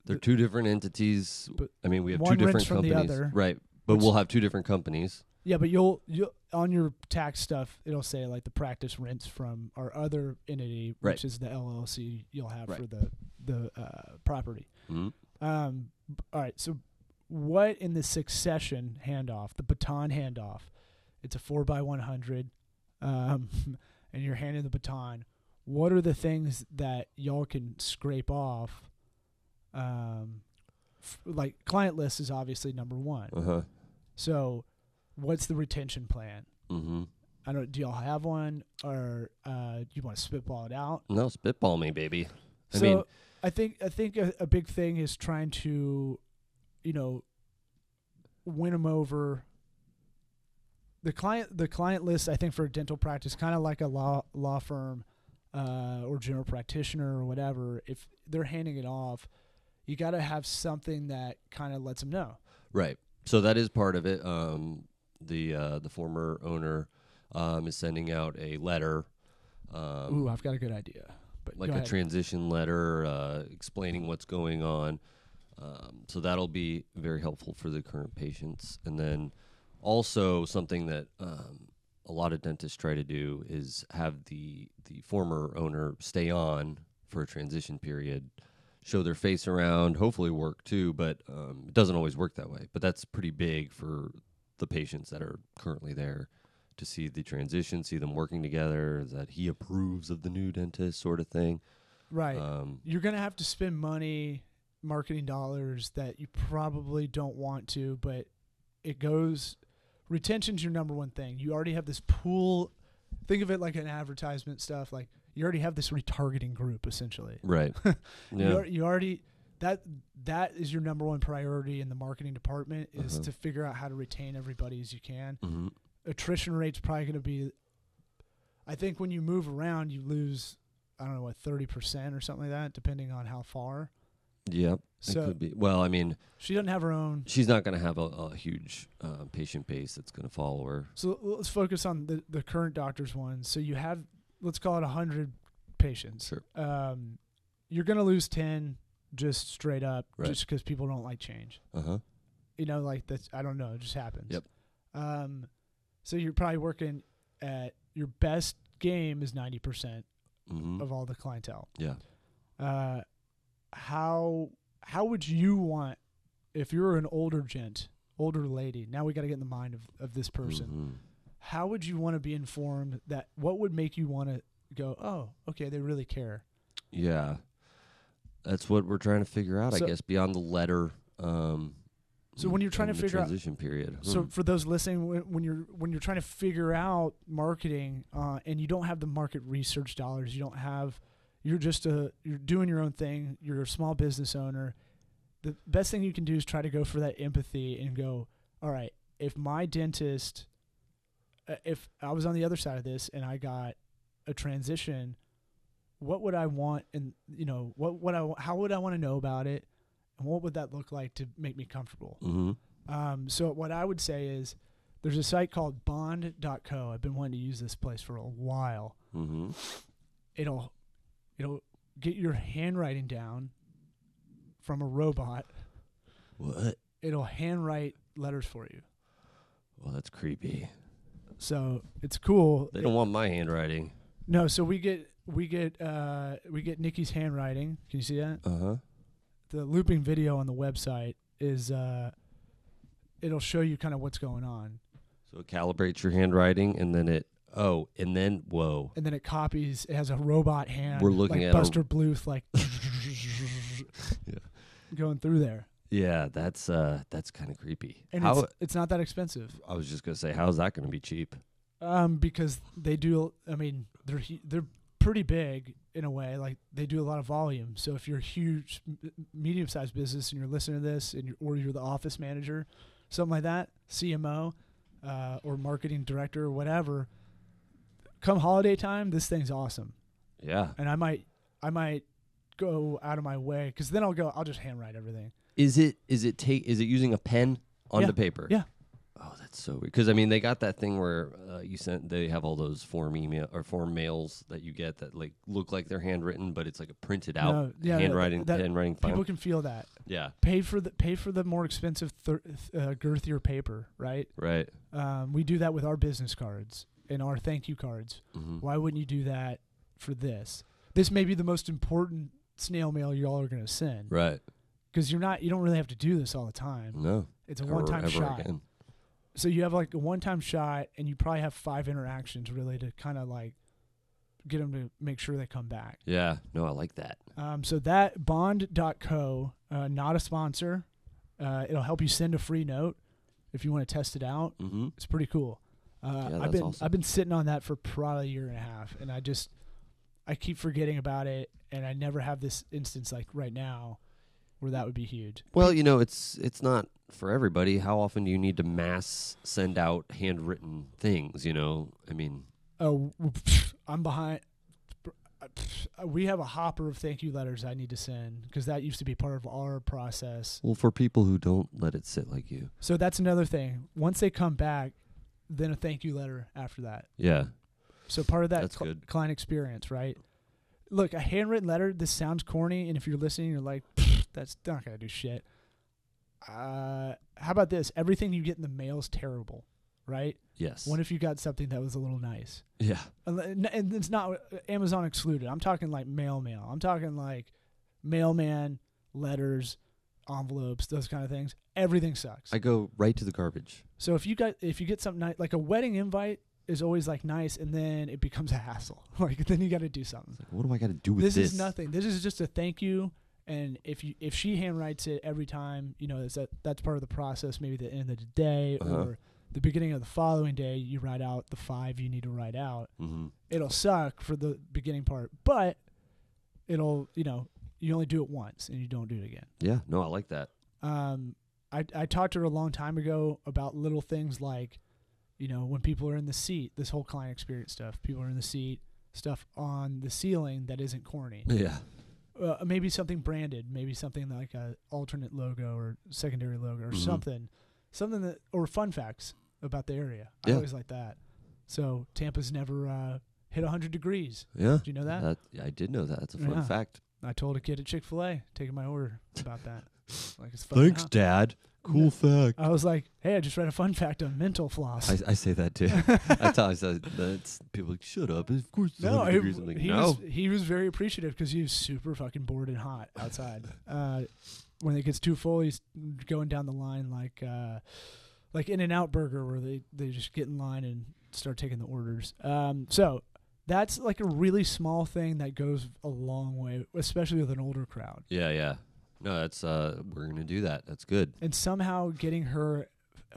They're two different entities. But I mean, we have two different companies. other, right. But we'll have two different companies. Yeah, but you'll you on your tax stuff, it'll say like the practice rents from our other entity, Right. which is the LLC you'll have Right. for the the uh, property. hmm Um, all right, so what in the succession handoff, the baton handoff? It's a four by one hundred, um, and you're handing the baton. What are the things that y'all can scrape off? Um, f- like client list is obviously number one. Uh huh. So, what's the retention plan? hmm I don't. Do y'all have one, or uh, do you want to spitball it out? No, spitball me, baby. I so mean, I think I think a, a big thing is trying to, you know, win them over. The client the client list I think for a dental practice kind of like a law law firm, uh, or general practitioner or whatever. If they're handing it off, you got to have something that kind of lets them know. Right. So that is part of it. Um, the uh, the former owner um, is sending out a letter, um, Ooh, I've got a good idea. But like a ahead. transition letter uh, explaining what's going on. Um, so that'll be very helpful for the current patients. And then also something that um, a lot of dentists try to do is have the the former owner stay on for a transition period, show their face around, hopefully work too. But um, it doesn't always work that way. But that's pretty big for the patients that are currently there to see the transition, see them working together, that he approves of the new dentist, sort of thing. right. Um, you're gonna have to spend money, marketing dollars that you probably don't want to, but it goes. Retention's your number one thing. You already have this pool. Think of it like an advertisement stuff. Like you already have this retargeting group essentially. right. You, yeah. al- you already that that is your number one priority in the marketing department is Uh-huh. to figure out how to retain everybody as you can. hmm Attrition rate's probably going to be. I think when you move around, you lose. I don't know what thirty percent or something like that, depending on how far. Yep. So- it could be. Well, I mean, She doesn't have her own. she's not going to have a, a huge uh, patient base that's going to follow her. So let's focus on the, the current doctor's one. So you have, let's call it 100 patients. Sure. Um, you're going to lose 10 just straight up Right. just because people don't like change. Uh huh. You know, like that's, I don't know, it just happens. Yep. Um, so you're probably working at your best game is 90% hmm of all the clientele. Yeah. Uh, how, how would you want, if you're an older gent, older lady, now we got to get in the mind of, of this person Mhm. how would you want to be informed that what would make you want to go oh okay they really care Yeah. That's what we're trying to figure out, So- I guess, beyond the letter. Um, So when you're trying to figure out- transition period. so Hmm. for those listening when, when you're when you're trying to figure out marketing uh, and you don't have the market research dollars you don't have you're just a you're doing your own thing you're a small business owner the best thing you can do is try to go for that empathy and go all right if my dentist uh, if i was on the other side of this and i got a transition what would i want and you know what would i how would i want to know about it and what would that look like to make me comfortable Mhm. um, so what I would say is there's a site called bond.co. I've been wanting to use this place for a while. Mhm. It'll it'll get your handwriting down from a robot. What? It'll handwrite letters for you. Well, that's creepy. So it's cool. They don't want my handwriting. No, so we get we get uh we get Nikki's handwriting. Can you see that? Uh huh. The looping video on the website is uh it'll show you kind of what's going on. So it calibrates your handwriting, and then it oh, and then whoa, And then it copies it has a robot hand We're looking like at a- Buster Bluth like Yeah. going through there. yeah, that's uh, that's kind of creepy. And How it's it's not that expensive. I was just gonna say, how's that gonna be cheap? Um, because they do. I mean, they're they're pretty big in a way. Like they do a lot of volume. So if you're a huge, medium sized business and you're listening to this, and you're, or you're the office manager, something like that, CMO, uh, or marketing director or whatever, come holiday time, this thing's awesome. Yeah, And I might I might go out of my way because then I'll go. I'll just handwrite everything. is it is it take is it using a pen on Yeah. the paper? Yeah. Oh, that's so weird. Because I mean, they got that thing where uh, you sent they have all those form email or form mails that you get that like look like they're handwritten, but it's like a printed out No, yeah, handwriting that- handwriting file. People can feel that. yeah, Pay for the pay for the more expensive, thir- uh, girthier paper, right? right. Um, we do that with our business cards and our thank you cards. hmm Why wouldn't you do that for this? This may be the most important snail mail y'all are going to send Right. because you're not. You don't really have to do this all the time. No. It's a one-time shot. again. So you have like a one-time shot, and you probably have five interactions really to kind of like get them to make sure they come back. Yeah. No, I like that. Um, so that bond.co, uh, not a sponsor. Uh, it'll help you send a free note if you want to test it out. Mm-hmm. It's pretty cool. Uh, Yeah, I've been awesome. I've been sitting on that for probably a year and a half, and I just I keep forgetting about it, and I never have this instance like right now where that would be huge. Well, you know, it's it's not for everybody. How often do you need to mass send out handwritten things? You know, I mean, Oh, I'm behind. Uh, we have a hopper of thank you letters I need to send because that used to be part of our process. well, for people who don't let it sit like you. So that's another thing. Once they come back, then a thank you letter after that. Yeah. So part of that cl- client experience, right? Look, a handwritten letter. This sounds corny, and if you're listening, you're like, "That's not gonna do shit." Uh, how about this? Everything you get in the mail is terrible, right? Yes. What if you got something that was a little nice? yeah. And it's not uh, Amazon excluded. I'm talking like mail mail. I'm talking like mailman letters, envelopes, those kind of things. Everything sucks. I go right to the garbage. So if you got if you get something nice, like a wedding invite is always like nice, and then it becomes a hassle. Like then you got to do something. Like, what do I got to do with This, this? is nothing. This is just a thank you. And if you if she handwrites it every time, you know that's that that's part of the process. Maybe the end of the day Uh-huh. or the beginning of the following day, you write out the five you need to write out. Mm-hmm. It'll suck for the beginning part, but it'll you know you only do it once and you don't do it again. Yeah. No, I like that. Um, I I talked to her a long time ago about little things like, you know, when people are in the seat, this whole client experience stuff. People are in the seat, stuff on the ceiling that isn't corny. Yeah. Uh, maybe something branded, maybe something like a alternate logo or secondary logo or Mhm. something, something that or fun facts about the area. I always like that. So Tampa's never uh, hit 100 degrees. Yeah. Do you know that? yeah, I did know that. That's a fun Yeah. fact. I told a kid at Chick Fil A taking my order about that. Like it's fucking Thanks. Dad. Cool Yeah. fact. I was like, hey, I just read a fun fact on mental floss. I, I say that too. I tell I said that's people like shut up. Of course, no, 100 he. I'm like, he no. was he was very appreciative because he was super fucking bored and hot outside. uh, when it gets too full, he's going down the line like uh, like In and Out Burger, where they they just get in line and start taking the orders. Um, so that's like a really small thing that goes a long way, especially with an older crowd. Yeah, yeah. No, that's uh we're gonna do that. That's good. and somehow getting her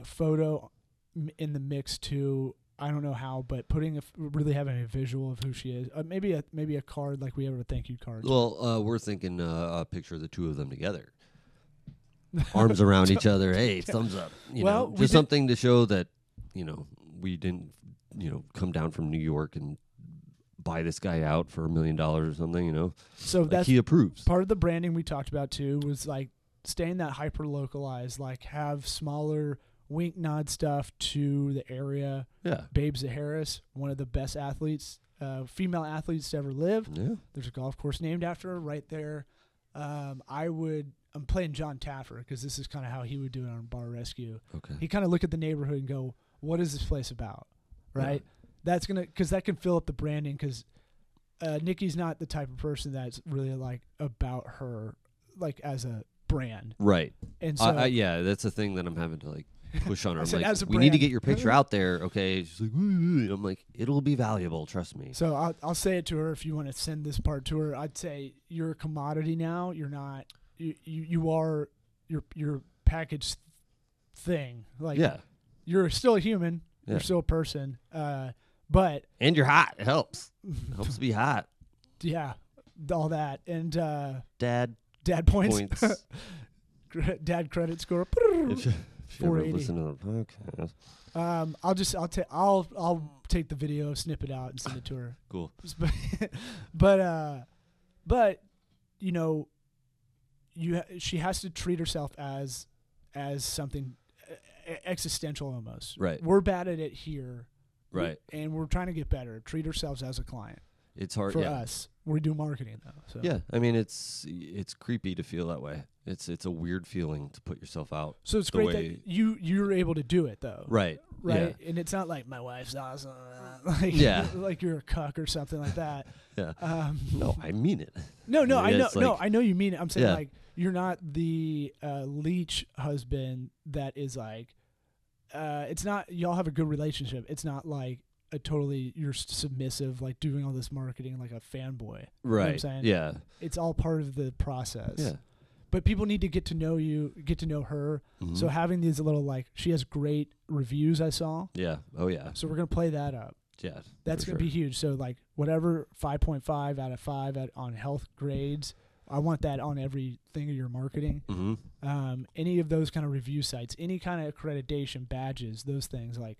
photo m- in the mix too. I don't know how, but putting a f really having a visual of who she is, uh, maybe a maybe a card like we have a thank you card. Well, uh, we're thinking uh, a picture of the two of them together, arms around each other. Hey, thumbs up. You Well, know, we just did- something to show that you know we didn't you know come down from New York and buy this guy out for a million dollars or something. You know, so like that's he approves. part of the branding we talked about too. Was like staying that hyper localized, like have smaller wink nod stuff to the area. Yeah, Babe Zaharias, one of the best athletes, uh, female athletes to ever live. yeah. There's a golf course named after her right there. Um, I would. I'm playing John Taffer because this is kind of how he would do it on Bar Rescue. Okay. He kind of look at the neighborhood and go, "What is this place about? right? That's gonna because that can fill up the branding because uh, Nikki's not the type of person that's really like about her like as a brand, Right. and so I, I, yeah, that's a thing that I'm having to like push on her. I'm said, like, we need to get your picture out there, okay? She's like, "Ooh." I'm like, it'll be valuable, trust me. So I'll, I'll say it to her if you want to send this part to her. I'd say you're a commodity now. You're not. You you, you are your your packaged thing. Like yeah, you're still a human. Yeah. You're still a person. Uh, but and you're hot. It helps. It helps to be hot. yeah, all that and uh, Dad dad points. points. Dad credit score. if you, if you ever 480. listen to the podcast, Um, I'll just I'll take I'll I'll take the video, snip it out, and send it to her. cool. but but uh but you know you ha- she has to treat herself as as something existential almost Right. we're bad at it here Right. and we're trying to get better treat ourselves as a client It's hard. for yeah. us we do marketing though so Yeah, I mean it's it's creepy to feel that way. It's it's a weird feeling to put yourself out. so it's great that you you're able to do it though Right. right and it's not like my wife's awesome like Yeah. like you're a cuck or something like that Yeah. um No, I mean it. No, no, Yeah, I know, it's no, I know you mean it. I'm saying Yeah. like you're not the uh, leech husband that is like, uh, it's not. Y'all have a good relationship. It's not like a totally you're submissive, like doing all this marketing like a fanboy. Right. I'm saying? Yeah. It's all part of the process. Yeah. But people need to get to know you, get to know her. Mhm. So having these little like, she has great reviews. I saw. yeah. Oh yeah. So we're gonna play that up. Yeah. That's gonna sure. be huge. So like whatever five point five out of five at, on Healthgrades, I want that on everything of your marketing. Mhm. Um, any of those kind of review sites, any kind of accreditation badges, those things like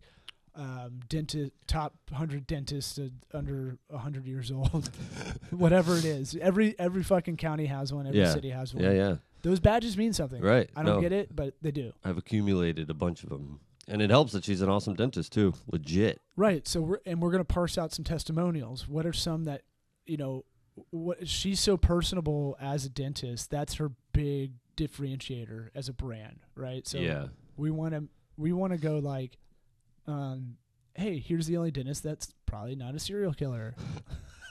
um, dentist top hundred dentists uh, under hundred years old, whatever it is. Every every fucking county has one. Every Yeah. city has one. Yeah. Yeah. Those badges mean something. Right. I don't no, get it, but they do. I've accumulated a bunch of them, and it helps that she's an awesome dentist too. Legit. Right. So we're and we're gonna parse out some testimonials. What are some that you know? What she's so personable as a dentist. That's her big differentiator as a brand, right? So yeah. we want to we want to go like, um, hey, here's the only dentist that's probably not a serial killer.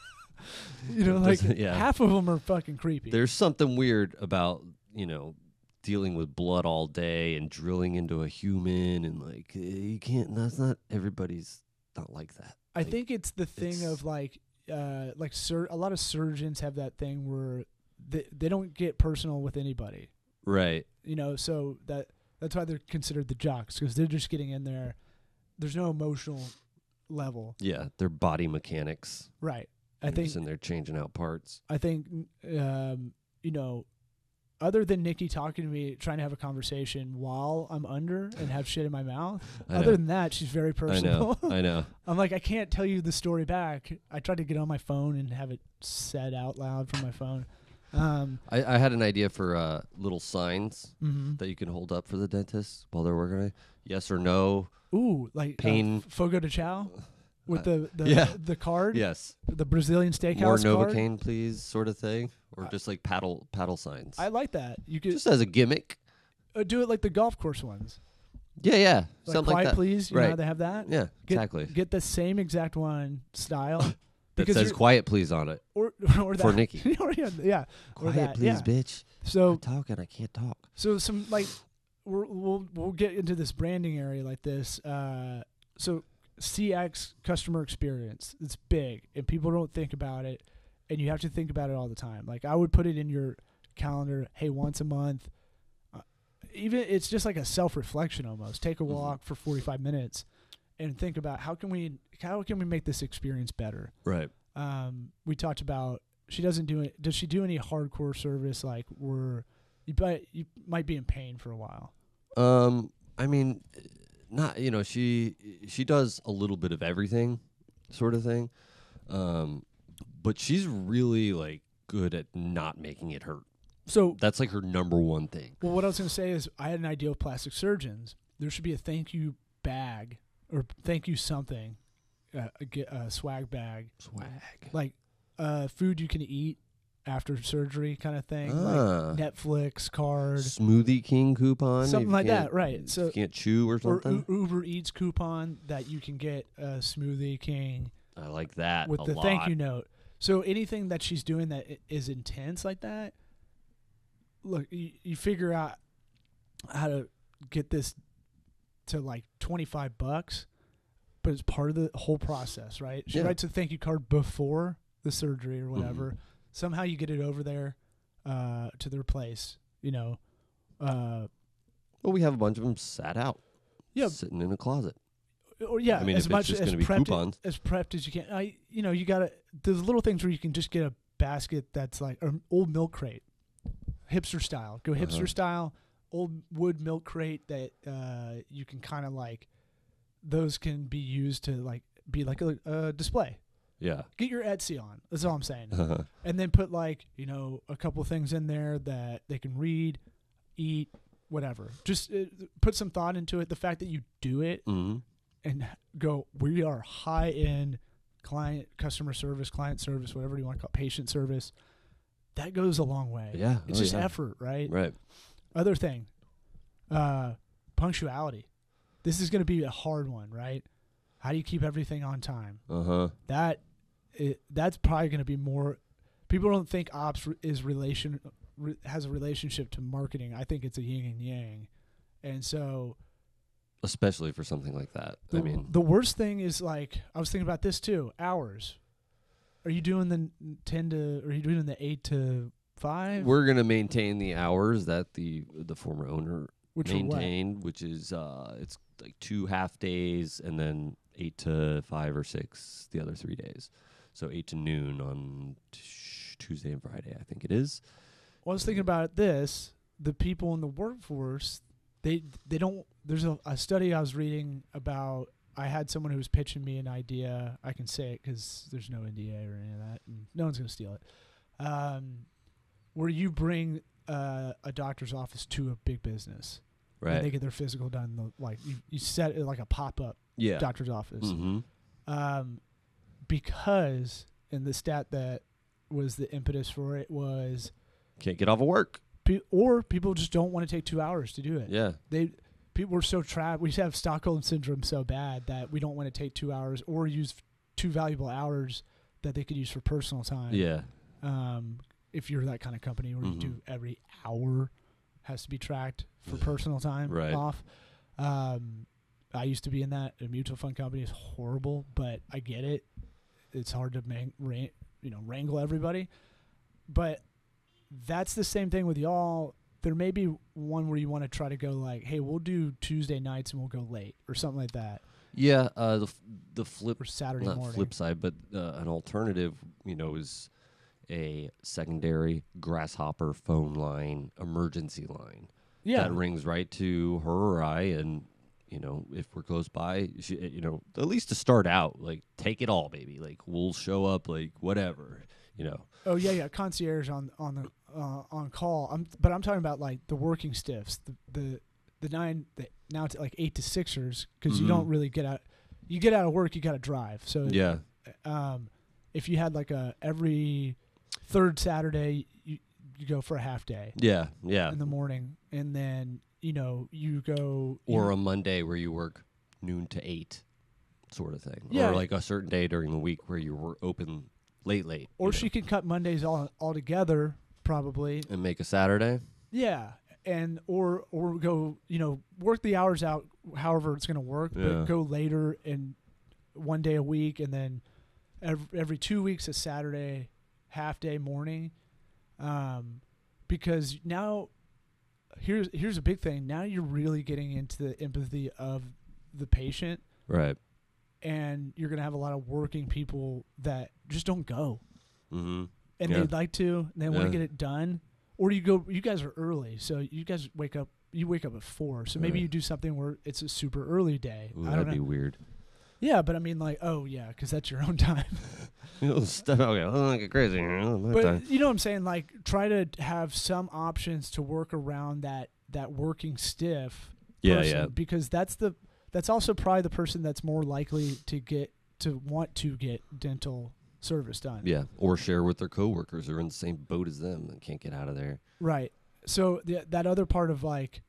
you know, like yeah. half of them are fucking creepy. There's something weird about you know dealing with blood all day and drilling into a human and like eh, you can't. That's not everybody's not like that. I Like, think it's the thing it's- of like, uh, like sur- a lot of surgeons have that thing where they they don't get personal with anybody. Right. you know so that that's why they're considered the jocks because they're just getting in there there's no emotional level Yeah. They're body mechanics. right i think And They're think just in there changing out parts. i think um you know other than nikki talking to me trying to have a conversation while i'm under and have shit in my mouth I other know. than that she's very personal. I know. I know. i'm like i can't tell you the story back i tried to get on my phone and have it said out loud from my phone um I, I had an idea for uh, little signs mhm. that you can hold up for the dentist while they're working. Yes or no. ooh like Pain- uh, fogo de chao with Uh, the the, yeah. the card Yes. the Brazilian More steakhouse card. Novocaine, please, sort of thing, or Uh, just like paddle paddle signs. I like that. You could just as a gimmick. uh, do it like the golf course ones. Yeah, yeah, Like something quiet like that. please. You know Right. how they have that. Yeah, Get- exactly. Get the same exact one style. That says "quiet, please" on it or or that for Nikki. or yeah, Quiet, that, please, yeah. bitch. So I'm talking. I can't talk. so some like we're, we'll we'll get into this branding area like this. Uh, so CX customer experience it's big and people don't think about it, and you have to think about it all the time. Like I would put it in your calendar. Hey, once a month. Uh, even it's just like a self reflection almost. Take a Mhm. walk for forty five minutes, and think about how can we how can we make this experience better. Right. Um, we talked about she doesn't do it. Does she do any hardcore service like where you but you might be in pain for a while? Um, I mean, not you know she she does a little bit of everything, sort of thing. Um, but she's really like good at not making it hurt. So That's like her number one thing. well, what I was gonna say is I had an idea of plastic surgeons. There should be a thank you bag or thank you something, uh, a, a swag bag Swag. like uh, food you can eat after surgery kind of thing, Ah. like Netflix card, Smoothie King coupon, if something you like that, can't- right? if So you can't chew or or something. U- Uber Eats coupon that you can get a Smoothie King I like that with a the lot. thank you note. So anything that she's doing that i- is intense like that, look, you, you figure out how to get this to like twenty five bucks, but it's part of the whole process, right? She Yeah. writes a thank you card before the surgery or Mm-hmm. whatever. Somehow you get it over there uh, to their place, you know. Uh, Well, we have a bunch of them sat out, Yeah. sitting in a closet. or yeah, I mean, as much as prepped as prepped as you can. I, you know, you gotta. There's little things where you can just get a basket that's like an old milk crate, hipster style. Go hipster Uh-huh. style, old wood milk crate that uh, you can kind of like. Those can be used to like be like a, a display. Yeah. Get your Etsy on. That's all I'm saying. Uh-huh. and then put like you know a couple things in there that they can read, eat, whatever. Just uh, put some thought into it. The fact that you do it hmm and go, we are high end client customer service, client service, whatever you want to call it, patient service. That goes a long way. Yeah. It's oh, just yeah. effort, right? Right. Other thing, uh, punctuality. This is going to be a hard one, right? How do you keep everything on time? Uh huh. That it, that's probably going to be more. People don't think ops is relation re, has a relationship to marketing. I think it's a yin and yang, and so Especially for something like that. The, I mean, the worst thing is like I was thinking about this too. Hours. Are you doing the n- ten to? Are you doing the eight to five? we're gonna maintain the hours that the the former owner Which maintained, which is uh, it's like two half days and then eight to five or six the other three days. So eight to noon on t- Tuesday and Friday, I think it is. Well, I was thinking about this. The people in the workforce, they they don't. There's a, a study I was reading about. I had someone who was pitching me an idea. I can say it because there's no NDA or any of that, and no one's gonna steal it. Um, where you bring uh, a doctor's office to a big business, right? and they get their physical done. The, like you, you set it like a pop up Yeah. doctor's office. hmm um, because and the stat that was the impetus for it was Can't get off of work. pe- or people just don't want to take two hours to do it Yeah. they people were so trapped we have stockholm syndrome so bad that we don't want to take two hours or use two valuable hours that they could use for personal time Yeah. um, if you're that kind of company where you do Mhm. every hour has to be tracked for personal time Right. off. Um, I used to be in that. A mutual fund company is horrible, but I get it. It's hard to man, ran, you know wrangle everybody, but that's the same thing with y'all. There may be one where you want to try to go like, hey, we'll do Tuesday nights and we'll go late or something like that, Yeah. Uh, the f- the flip or Saturday not morning. flip side, but uh, an alternative, you know, is a secondary grasshopper phone line, emergency line yeah, that rings right to her or I, and you know, if we're close by, you know, at least to start out, like take it all, baby. Like we'll show up, like whatever, you know. Oh yeah, yeah, concierge on on the uh, on call. I'm, but I'm talking about like the working stiffs, the the the nine, the, now it's like eight to sixers because you Mhm. don't really get out. You get out of work, you got to drive. So Yeah, um, if you had like a every third Saturday, you you go for a half day yeah, yeah. in the morning, and then you know you go Or you, a Monday where you work noon to eight, sort of thing. Yeah. Or like a certain day during the week where you were open late, late. or she know, could cut Mondays all all together probably. and make a Saturday. Yeah, and or or go you know work the hours out however it's going to work, Yeah. but go later and one day a week, and then every, every two weeks a Saturday half day morning, um, because now here's here's a big thing. Now you're really getting into the empathy of the patient, Right. and you're going to have a lot of working people that just don't go Mm-hmm. and Yeah. they'd like to, and they want Yeah. to get it done. Or you go, you guys are early, so you guys wake up. You wake up at four, so maybe Right. you do something where it's a super early day. Ooh, I that'd don't be weird. Yeah, but I mean, like, oh yeah, because that's your own time. You know, stuff. Okay, let's not get crazy. My but time. you know what I'm saying? Like, try to have some options to work around that that working stiff. Yeah, person, yeah. Because that's the that's also probably the person that's more likely to get to want to get dental service done. Yeah, or share with their coworkers who are in the same boat as them and can't get out of there. Right. So the, that other part of like,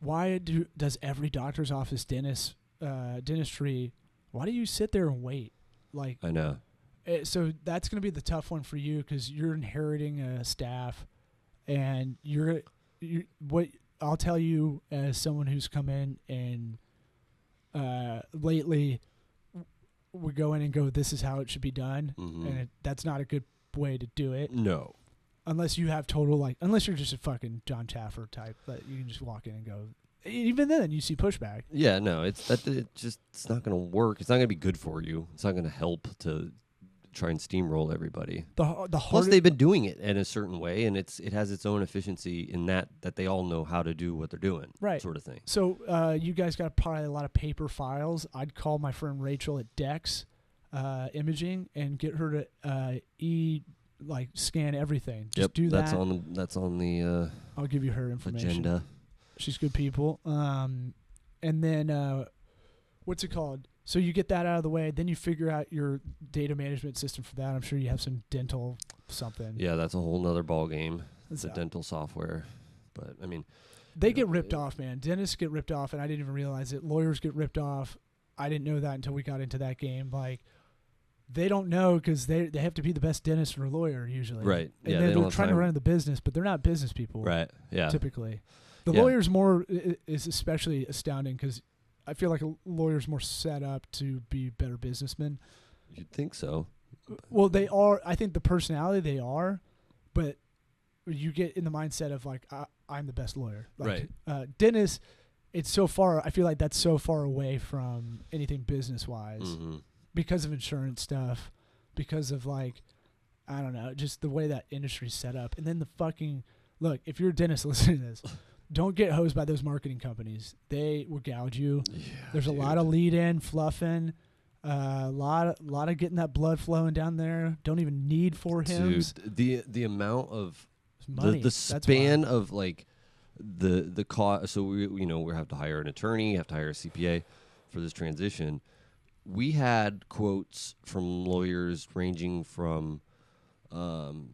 why do does every doctor's office, dentist, uh, dentistry, why do you sit there and wait? Like, I know. eh, so that's going to be the tough one for you because you're inheriting a staff, and you're you what I'll tell you as someone who's come in and uh, lately we go in and go, this is how it should be done, Mhm. and it, that's not a good way to do it No. unless you have total like unless you're just a fucking John Taffer type that you can just walk in and go. Even then, you see pushback. Yeah, no. It's that. It just. It's not going to work. It's not going to be good for you. It's not going to help to try and steamroll everybody. The the Plus, they've been doing it in a certain way, and it's it has its own efficiency in that that they all know how to do what they're doing, Right. Sort of thing. So uh, you guys got probably a lot of paper files. I'd call my friend Rachel at Dex uh, Imaging and get her to uh, e like scan everything. Just yep, do that's on the that's on the uh, I'll give you her information. agenda. She's good people. Um, and then uh, what's it called? So you get that out of the way, then you figure out your data management system for that. I'm sure you have some dental something. Yeah, that's a whole nother ball game. It's So a dental software, but I mean, they get know, ripped it- off, man. Dentists get ripped off, and I didn't even realize it. Lawyers get ripped off. I didn't know that until we got into that game. Like they don't know because they they have to be the best dentist or lawyer usually. Right. And Yeah, then they they're have trying to run the business, but they're not business people. right? Yeah, typically. The Yeah. lawyer's more is especially astounding because I feel like a lawyer's more set up to be better businessmen. you'd think so. Well, they are. I think the personality they are, but you get in the mindset of like I, I'm the best lawyer. Like, Right. Uh, dentist, it's so far. I feel like that's so far away from anything business wise hmm because of insurance stuff, because of like I don't know, just the way that industry's set up, and then the fucking look. If you're a dentist listening to this, don't get hosed by those marketing companies. They will gouge you. Yeah, There's a lot of lead in, fluffing, a lot, of, lot of getting that blood flowing down there. Don't even need For Hims. Dude, the the amount of money. the the span of like the the cost. So we you know we have to hire an attorney, have to hire a CPA for this transition. We had quotes from lawyers ranging from um,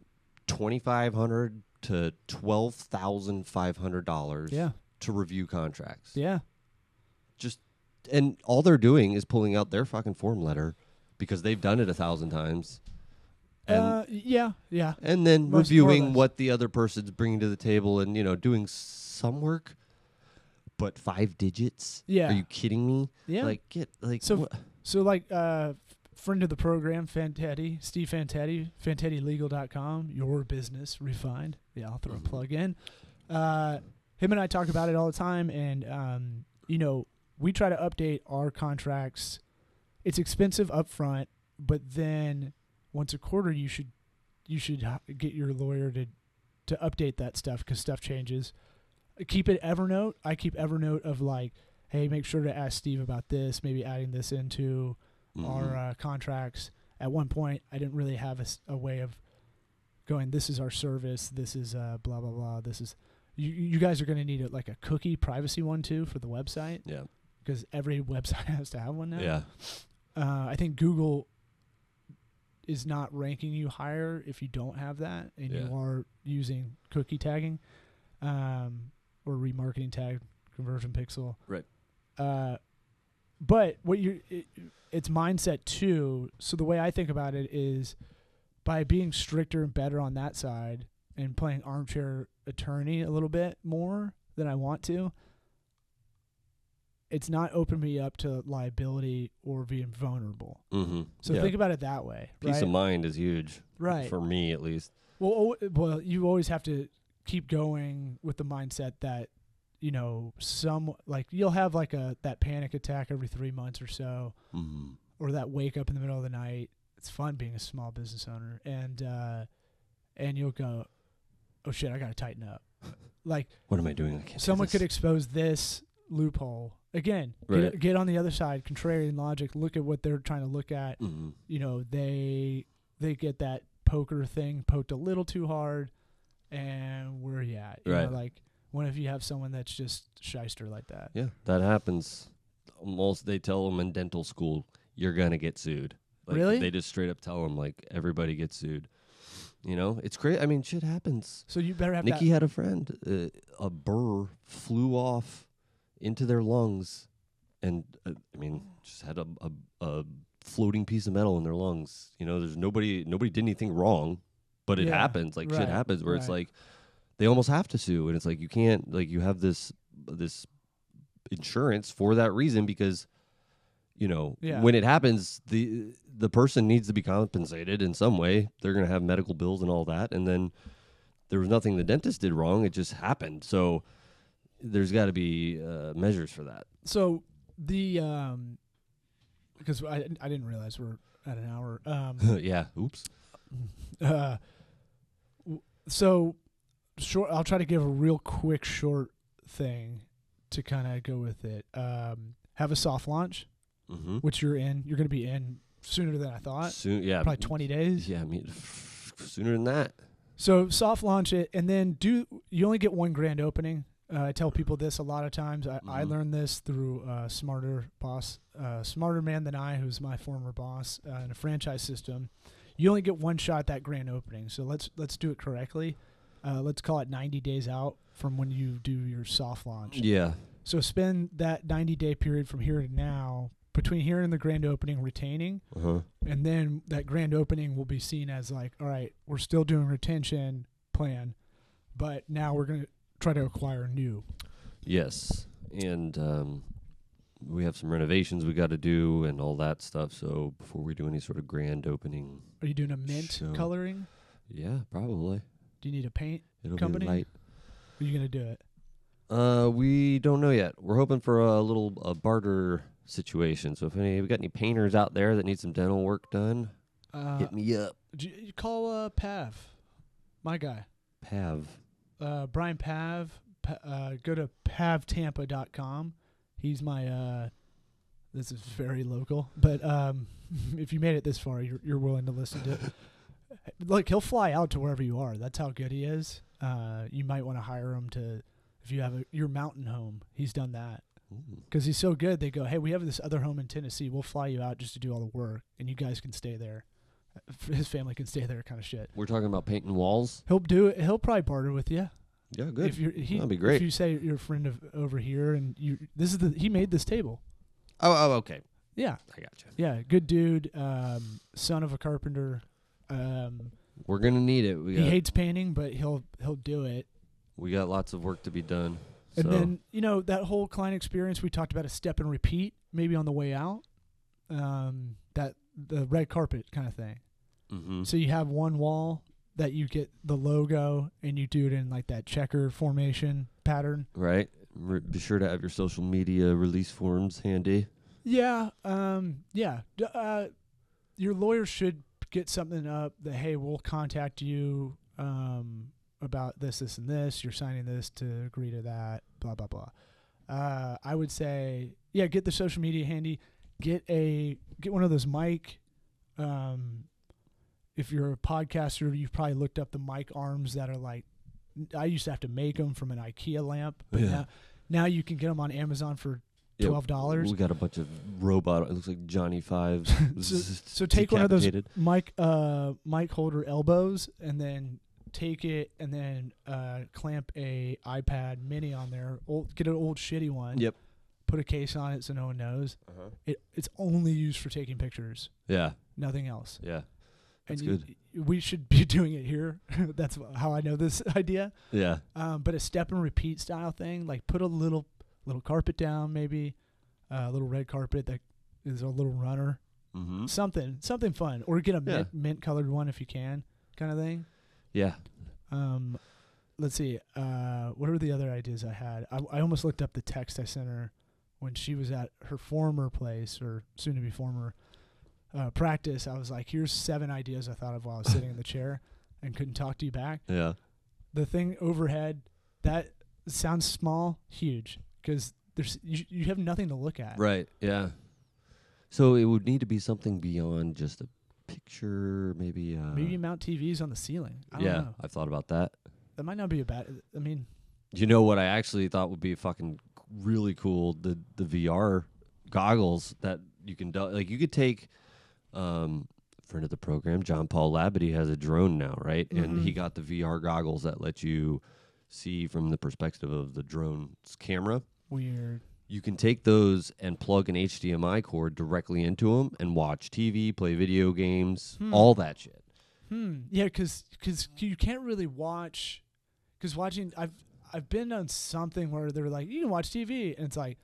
twenty five hundred to twelve thousand five hundred dollars Yeah, to review contracts. yeah, Just and all they're doing is pulling out their fucking form letter because they've done it a thousand times. And uh, yeah, yeah. and then Most- reviewing what the other person's bringing to the table and you know doing some work but five digits Yeah. are you kidding me Yeah. like get like So-? So like uh friend of the program, Fantetti, Steve Fantetti, FantettiLegal.com, your business refined. Yeah, I'll throw a plug in. Uh him and I talk about it all the time and um, you know, we try to update our contracts. It's expensive up front, but then once a quarter you should you should get your lawyer to to update that stuff cuz stuff changes. Keep it Evernote. I keep Evernote of like hey, make sure to ask Steve about this, maybe adding this into our Mhm. uh, contracts. At one point, I didn't really have a way of going. This is our service. This is uh, blah blah blah. This is you. You guys are going to need a, like a cookie privacy one too for the website yeah because every website has to have one now. yeah Uh, I think Google is not ranking you higher if you don't have that and Yeah. you are using cookie tagging um, or remarketing tag conversion pixel. Right. Uh, but what you it, it's mindset too. So the way I think about it is by being stricter and better on that side and playing armchair attorney a little bit more than I want to. It's not opening me up to liability or being vulnerable. mm-hmm. So yeah. think about it that way, peace right? of mind is huge right. for me at least Well, al- well, you always have to keep going with the mindset that you know some like you'll have like a that panic attack every three months or so, mm-hmm. or that wake up in the middle of the night. It's fun being a small business owner, and uh, and you'll go, oh shit, I got to tighten up. Like what am i doing i can't do someone this. could expose this loophole again. Right. Get, get on the other side, contrarian logic. Look at what they're trying to look at. Mhm. you know they they get that poker thing poked a little too hard and where you at you Right. know, like what if you have someone that's just shyster like that yeah that happens almost they tell them in dental school you're gonna get sued Like, Really? They just straight up tell them like everybody gets sued. You know, it's great. I mean, shit happens. So you better have Nikki that. had a friend. Uh, a burr flew off into their lungs, and uh, I mean, just had a, a a floating piece of metal in their lungs. You know, there's nobody nobody did anything wrong, but it Yeah, happens. Like right, shit happens where it's like they almost have to sue, and it's like you can't like you have this this insurance for that reason because you know Yeah. when it happens the the person needs to be compensated in some way they're going to have medical bills and all that and then there was nothing the dentist did wrong it just happened so there's got to be uh, measures for that So the um, because I I didn't realize we're at an hour. Um, yeah oops uh, w- so short. I'll try to give a real quick short thing to kind of go with it. Um, have a soft launch, mm-hmm. which you're in. You're going to be in sooner than I thought. soon yeah Probably 20 days. yeah I mean sooner than that So soft launch it, and then do. You only get one grand opening. Uh, I tell people this a lot of times. I, I Mhm. learned this through uh, smarter boss, uh, smarter man than I, who's my former boss uh, in a franchise system. You only get one shot at that grand opening. So let's let's do it correctly. Uh, let's call it 90 days out from when you do your soft launch. yeah So spend that 90 day period from here to now between here and the grand opening retaining uh-huh and then that grand opening will be seen as like all right we're still doing retention plan but now we're going to try to acquire new Yes, and um, we have some renovations we got to do and all that stuff. So before we do any sort of grand opening, are you doing a mint Sure. coloring yeah, probably do you need a paint it'll Company? be light. are you going to do it Uh, we don't know yet. We're hoping for a little a barter situation. So if any we got any painters out there that need some dental work done, uh, hit me up. you, call uh, pav my guy Pav. uh, brian pav pa, uh, go to pavtampa.com he's my uh, this is very local but um, if you made it this far you're, you're willing to listen to it Look, he'll fly out to wherever you are. That's how good he is. Uh, you might want to hire him to, if you have a, your mountain home. He's done that. Because he's so good. They go, hey, we have this other home in Tennessee. We'll fly you out just to do all the work, and you guys can stay there. His family can stay there, kind of shit. We're talking about painting walls. He'll do it. He'll probably barter with you. Yeah, good. If you're, he, That'd be great. If you say you're a friend of over here, and you, this is the he made this table. oh, oh, okay. Yeah, I got you. yeah, good dude. Um, son of a carpenter. Um, We're gonna need it. We he got hates painting, but he'll he'll do it. we got lots of work to be done. And so then you know that whole client experience we talked about a step and repeat, maybe on the way out. Um, that the red carpet kind of thing. mhm. So you have one wall that you get the logo, and you do it in like that checker formation pattern. right. Re- be sure to have your social media release forms handy. Yeah, um, yeah. D- Uh, your lawyer should get something up that hey, we'll contact you um, about this, this, and this. You're signing this to agree to that. Blah blah blah. Uh, I would say, yeah, get the social media handy. Get a get one of those mic. Um, if you're a podcaster, you've probably looked up the mic arms that are like. I used to have to make them from an IKEA lamp, but Yeah. now, now you can get them on Amazon for twelve dollars. We got a bunch of robot. It looks like Johnny Five. So- so take one of those mic uh mic holder elbows and then take it and then uh clamp a iPad mini on there. Old, get an old shitty one. Yep. Put a case on it so no one knows. Uh-huh. It it's only used for taking pictures, Yeah, nothing else. yeah, That's and you- we should be doing it here. That's how I know this idea. yeah. Um, but a step and repeat style thing, like put a little little carpet down, maybe uh, a little red carpet that is a little runner. Mm-hmm. something something fun or get a Yeah. mint, mint colored one if you can kind of thing Yeah. um let's see uh what are the other ideas i had I, I almost looked up the text i sent her when she was at her former place or soon to be former uh, practice i was like here's seven ideas i thought of while i was sitting in the chair and couldn't talk to you back Yeah. the thing overhead that sounds small huge because there's you, you have nothing to look at Right. Yeah. So it would need to be something beyond just a picture, maybe. Uh, maybe mount tvs on the ceiling i don't yeah, I've thought about that. that might not be a bad i mean You know what I actually thought would be fucking really cool the the VR goggles that you can do, like you could take um, friend of the program, John Paul Labadie, has a drone now, right? And he Mhm. got the VR goggles that let you see from the perspective of the drone's camera. Weird. You can take those and plug an HDMI cord directly into them and watch TV, play video games, Hmm. all that shit. Hmm. Yeah, because cause you can't really watch. Because watching, I've I've been on something where they're like, you can watch TV, and it's like,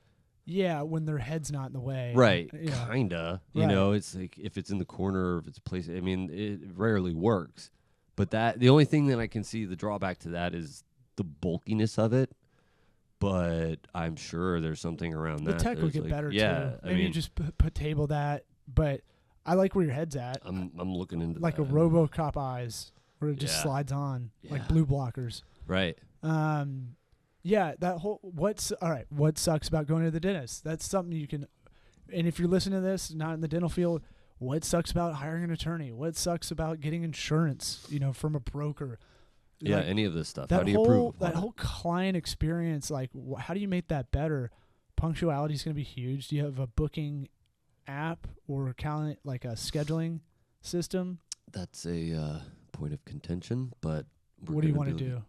yeah, when their head's not in the way. Right. Yeah. Kinda. You Right. know, it's like if it's in the corner or if it's placed I mean, it rarely works. But that the only thing that I can see the drawback to that is the bulkiness of it. But I'm sure there's something around The that. The tech will get like- better yeah, too. I Maybe you just put, put table that, but I like where your head's at, I'm I'm looking into like a that. RoboCop eyes, where it just Yeah. slides on, like blue blockers. Right. Um, yeah, that whole what's all right. What sucks about going to the dentist? That's something you can. And if you're listening to this, not in the dental field, what sucks about hiring an attorney? What sucks about getting insurance? You know, from a broker. Yeah, Like, any of this stuff. that How do you whole prove that whole client experience. Like, wh- how do you make that better? Punctuality is going to be huge. Do you have a booking app or calendar like a scheduling system? That's a uh, point of contention, but we're what do you want to do?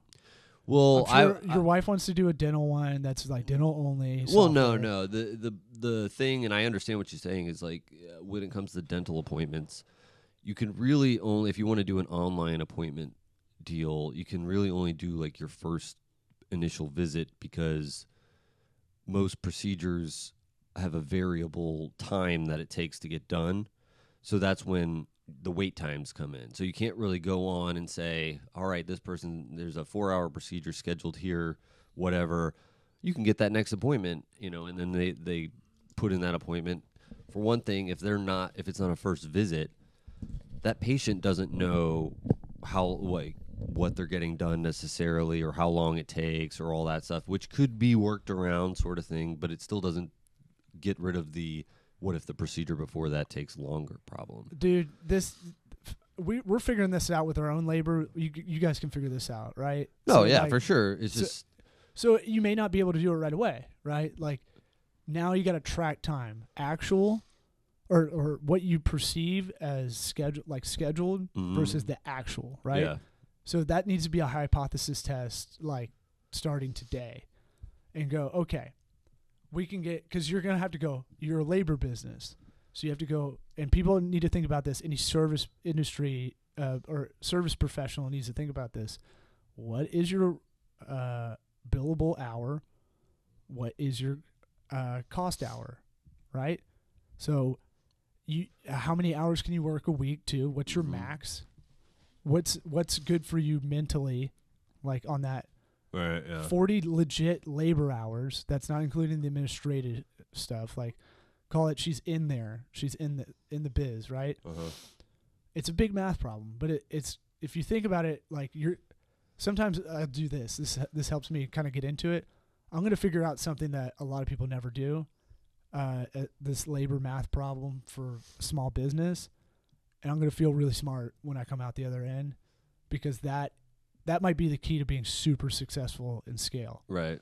Well, sure I, your wife wants to do a dental one that's like dental only. Well, no, no. The the the thing, and I understand what you're saying is like uh, when it comes to dental appointments, you can really only if you want to do an online appointment deal, you can really only do like your first initial visit because most procedures have a variable time that it takes to get done. So that's when the wait times come in. So you can't really go on and say, all right, this person, there's a four hour procedure scheduled here, whatever. You can get that next appointment, you know, and then they, they put in that appointment. For one thing, if they're not, if it's on a first visit, that patient doesn't know how, like, what they're getting done necessarily or how long it takes or all that stuff, which could be worked around sort of thing, but it still doesn't get rid of the what if the procedure before that takes longer problem. dude this we we're figuring this out with our own labor you you guys can figure this out right No, So, yeah, like, for sure. It's so- just so you may not be able to do it right away right like now you got to track time actual or or what you perceive as schedule like scheduled Mhm. versus the actual right Yeah. So that needs to be a hypothesis test like starting today and go okay we can get because you're gonna have to go you're a labor business. So you have to go and people need to think about this. Any service industry uh, or service professional needs to think about this. What is your uh, billable hour? What is your uh, cost hour right? So you how many hours can you work a week too what's your Mhm. max what's what's good for you mentally like on that Right, yeah. 40 legit labor hours that's not including the administrative stuff like call it she's in there. She's in the in the biz right? Uh-huh. it's a big math problem but it, it's if you think about it like you're sometimes i do this. This this helps me kind of get into it. I'm going to figure out something that a lot of people never do uh, uh, this labor math problem for small business and i'm going to feel really smart when i come out the other end because that that might be the key to being super successful in scale Right.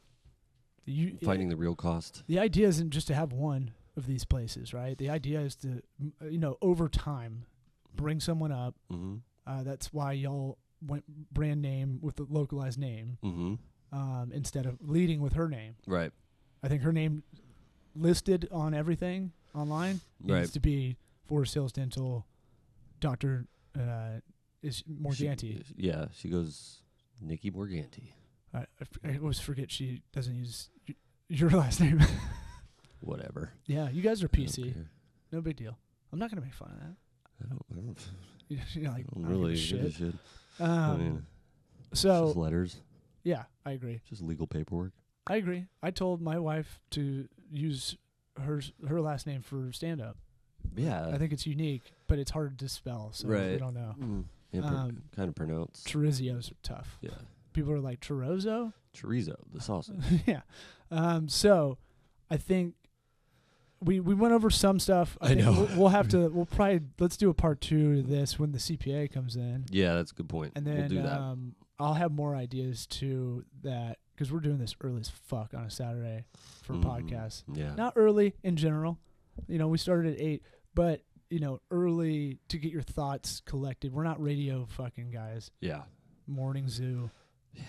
you Finding the real cost. the idea isn't just to have one of these places right the idea is to uh, you know over time bring someone up Mm-hmm. uh, that's why y'all went brand name with the localized name Mm-hmm. um, instead of leading with her name. Right. I think her name listed on everything online Right. needs to be Forest Hills Dental Doctor uh, is Morganti. She, yeah, she goes Nikki Morganti. I, I f- I always forget she doesn't use y- your last name. Whatever. yeah, you guys are PC. No big deal. I'm not gonna make fun of that. I don't, I don't, like, I don't really give a shit. shit. Um, I mean, so just letters, yeah, I agree. just legal paperwork. I agree. I told my wife to use her her last name for stand up. Yeah. I think it's unique, but it's hard to spell, so we don't know. Mm, yeah, Um, kind of pronounced. Chorizio's tough. yeah. People are like chorizo. Chorizo, the sausage. yeah. Um, so I think we we went over some stuff. I think know. We'll, we'll have to. We'll probably let's do a part two to this when the CPA comes in, yeah, that's a good point. and we'll then do that. um, I'll have more ideas to that because we're doing this early as fuck on a Saturday for a Mhm. podcast. Yeah. not early in general. You know, we started at eight, but you know, early to get your thoughts collected. We're not radio fucking guys. Yeah. Morning zoo. Yeah,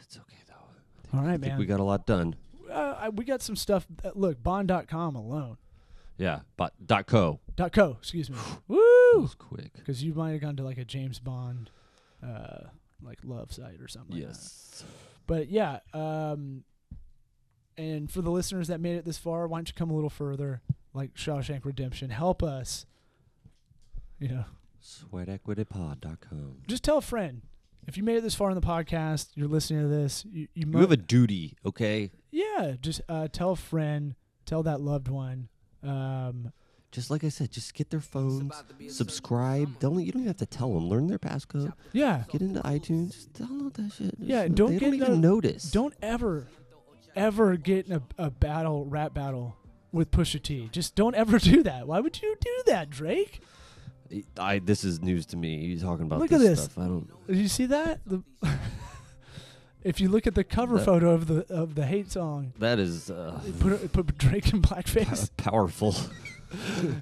it's okay though. All right, I think man. we got a lot done. uh, I- we got some stuff. Uh, look, bond.com alone. Yeah. But dot co. Dot co, excuse me. Woo! That was quick. Because you might have gone to like a James Bond, uh, like love site or something. like that. Yes. But yeah, um, and for the listeners that made it this far, why don't you come a little further, like Shawshank Redemption? Help us. You know, Sweatequitypod.com. just tell a friend. If you made it this far in the podcast, you're listening to this. You, you, You mo- have a duty, okay? yeah. Just uh, tell a friend. Tell that loved one. Um, Just like I said, just get their phones, subscribe. Don't you don't even have to tell them. Learn their passcode. yeah. Get into iTunes. Just download that shit. Yeah, Just- and don't they get don't even no- notice. Don't ever, ever get in a, a battle, rap battle with Pusha T. Just don't ever do that. Why would you do that, Drake? I this is news to me. You talking about Look this, at this. stuff? I don't. Did you see that? The if you look at the cover That- photo of the of the hate song, That is uh, put put Drake in blackface. powerful.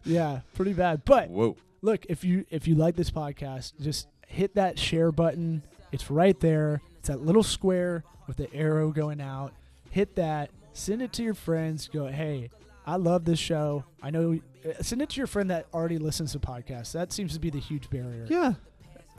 yeah, pretty bad. But Whoa. look, if you if you like this podcast, just hit that share button. It's right there. It's that little square with the arrow going out. Hit that. Send it to your friends. Go, hey, I love this show. I know. uh, Send it to your friend that already listens to podcasts. That seems to be the huge barrier. Yeah.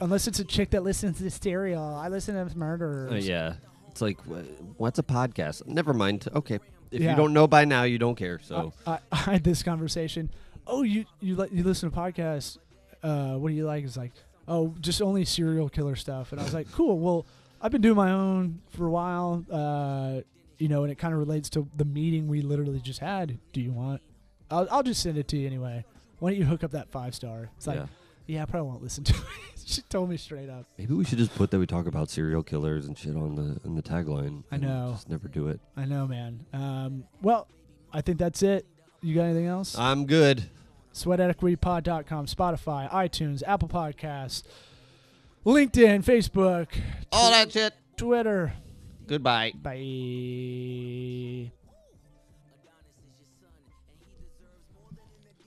Unless it's a chick that listens to stereo. I listen to murderers. Uh, yeah. It's like, wh- what's a podcast? Never mind. Okay. If Yeah. you don't know by now, you don't care. So I, I had this conversation. Oh, you you li- you listen to podcasts? Uh, what do you like? It's like, oh, just only serial killer stuff. And I was like, cool. Well, I've been doing my own for a while. Uh, you know, and it kind of relates to the meeting we literally just had. Do you want? I'll I'll just send it to you anyway. Why don't you hook up that five star? It's like, yeah. yeah, I probably won't listen to it. she told me straight up. Maybe we should just put that we talk about serial killers and shit on the in the tagline. I know. Just never do it. I know, man. Um, well, I think that's it. You got anything else? I'm good. sweatequitypod.com, Spotify, iTunes, Apple Podcasts, LinkedIn, Facebook, All that shit. Twitter. Goodbye. Bye.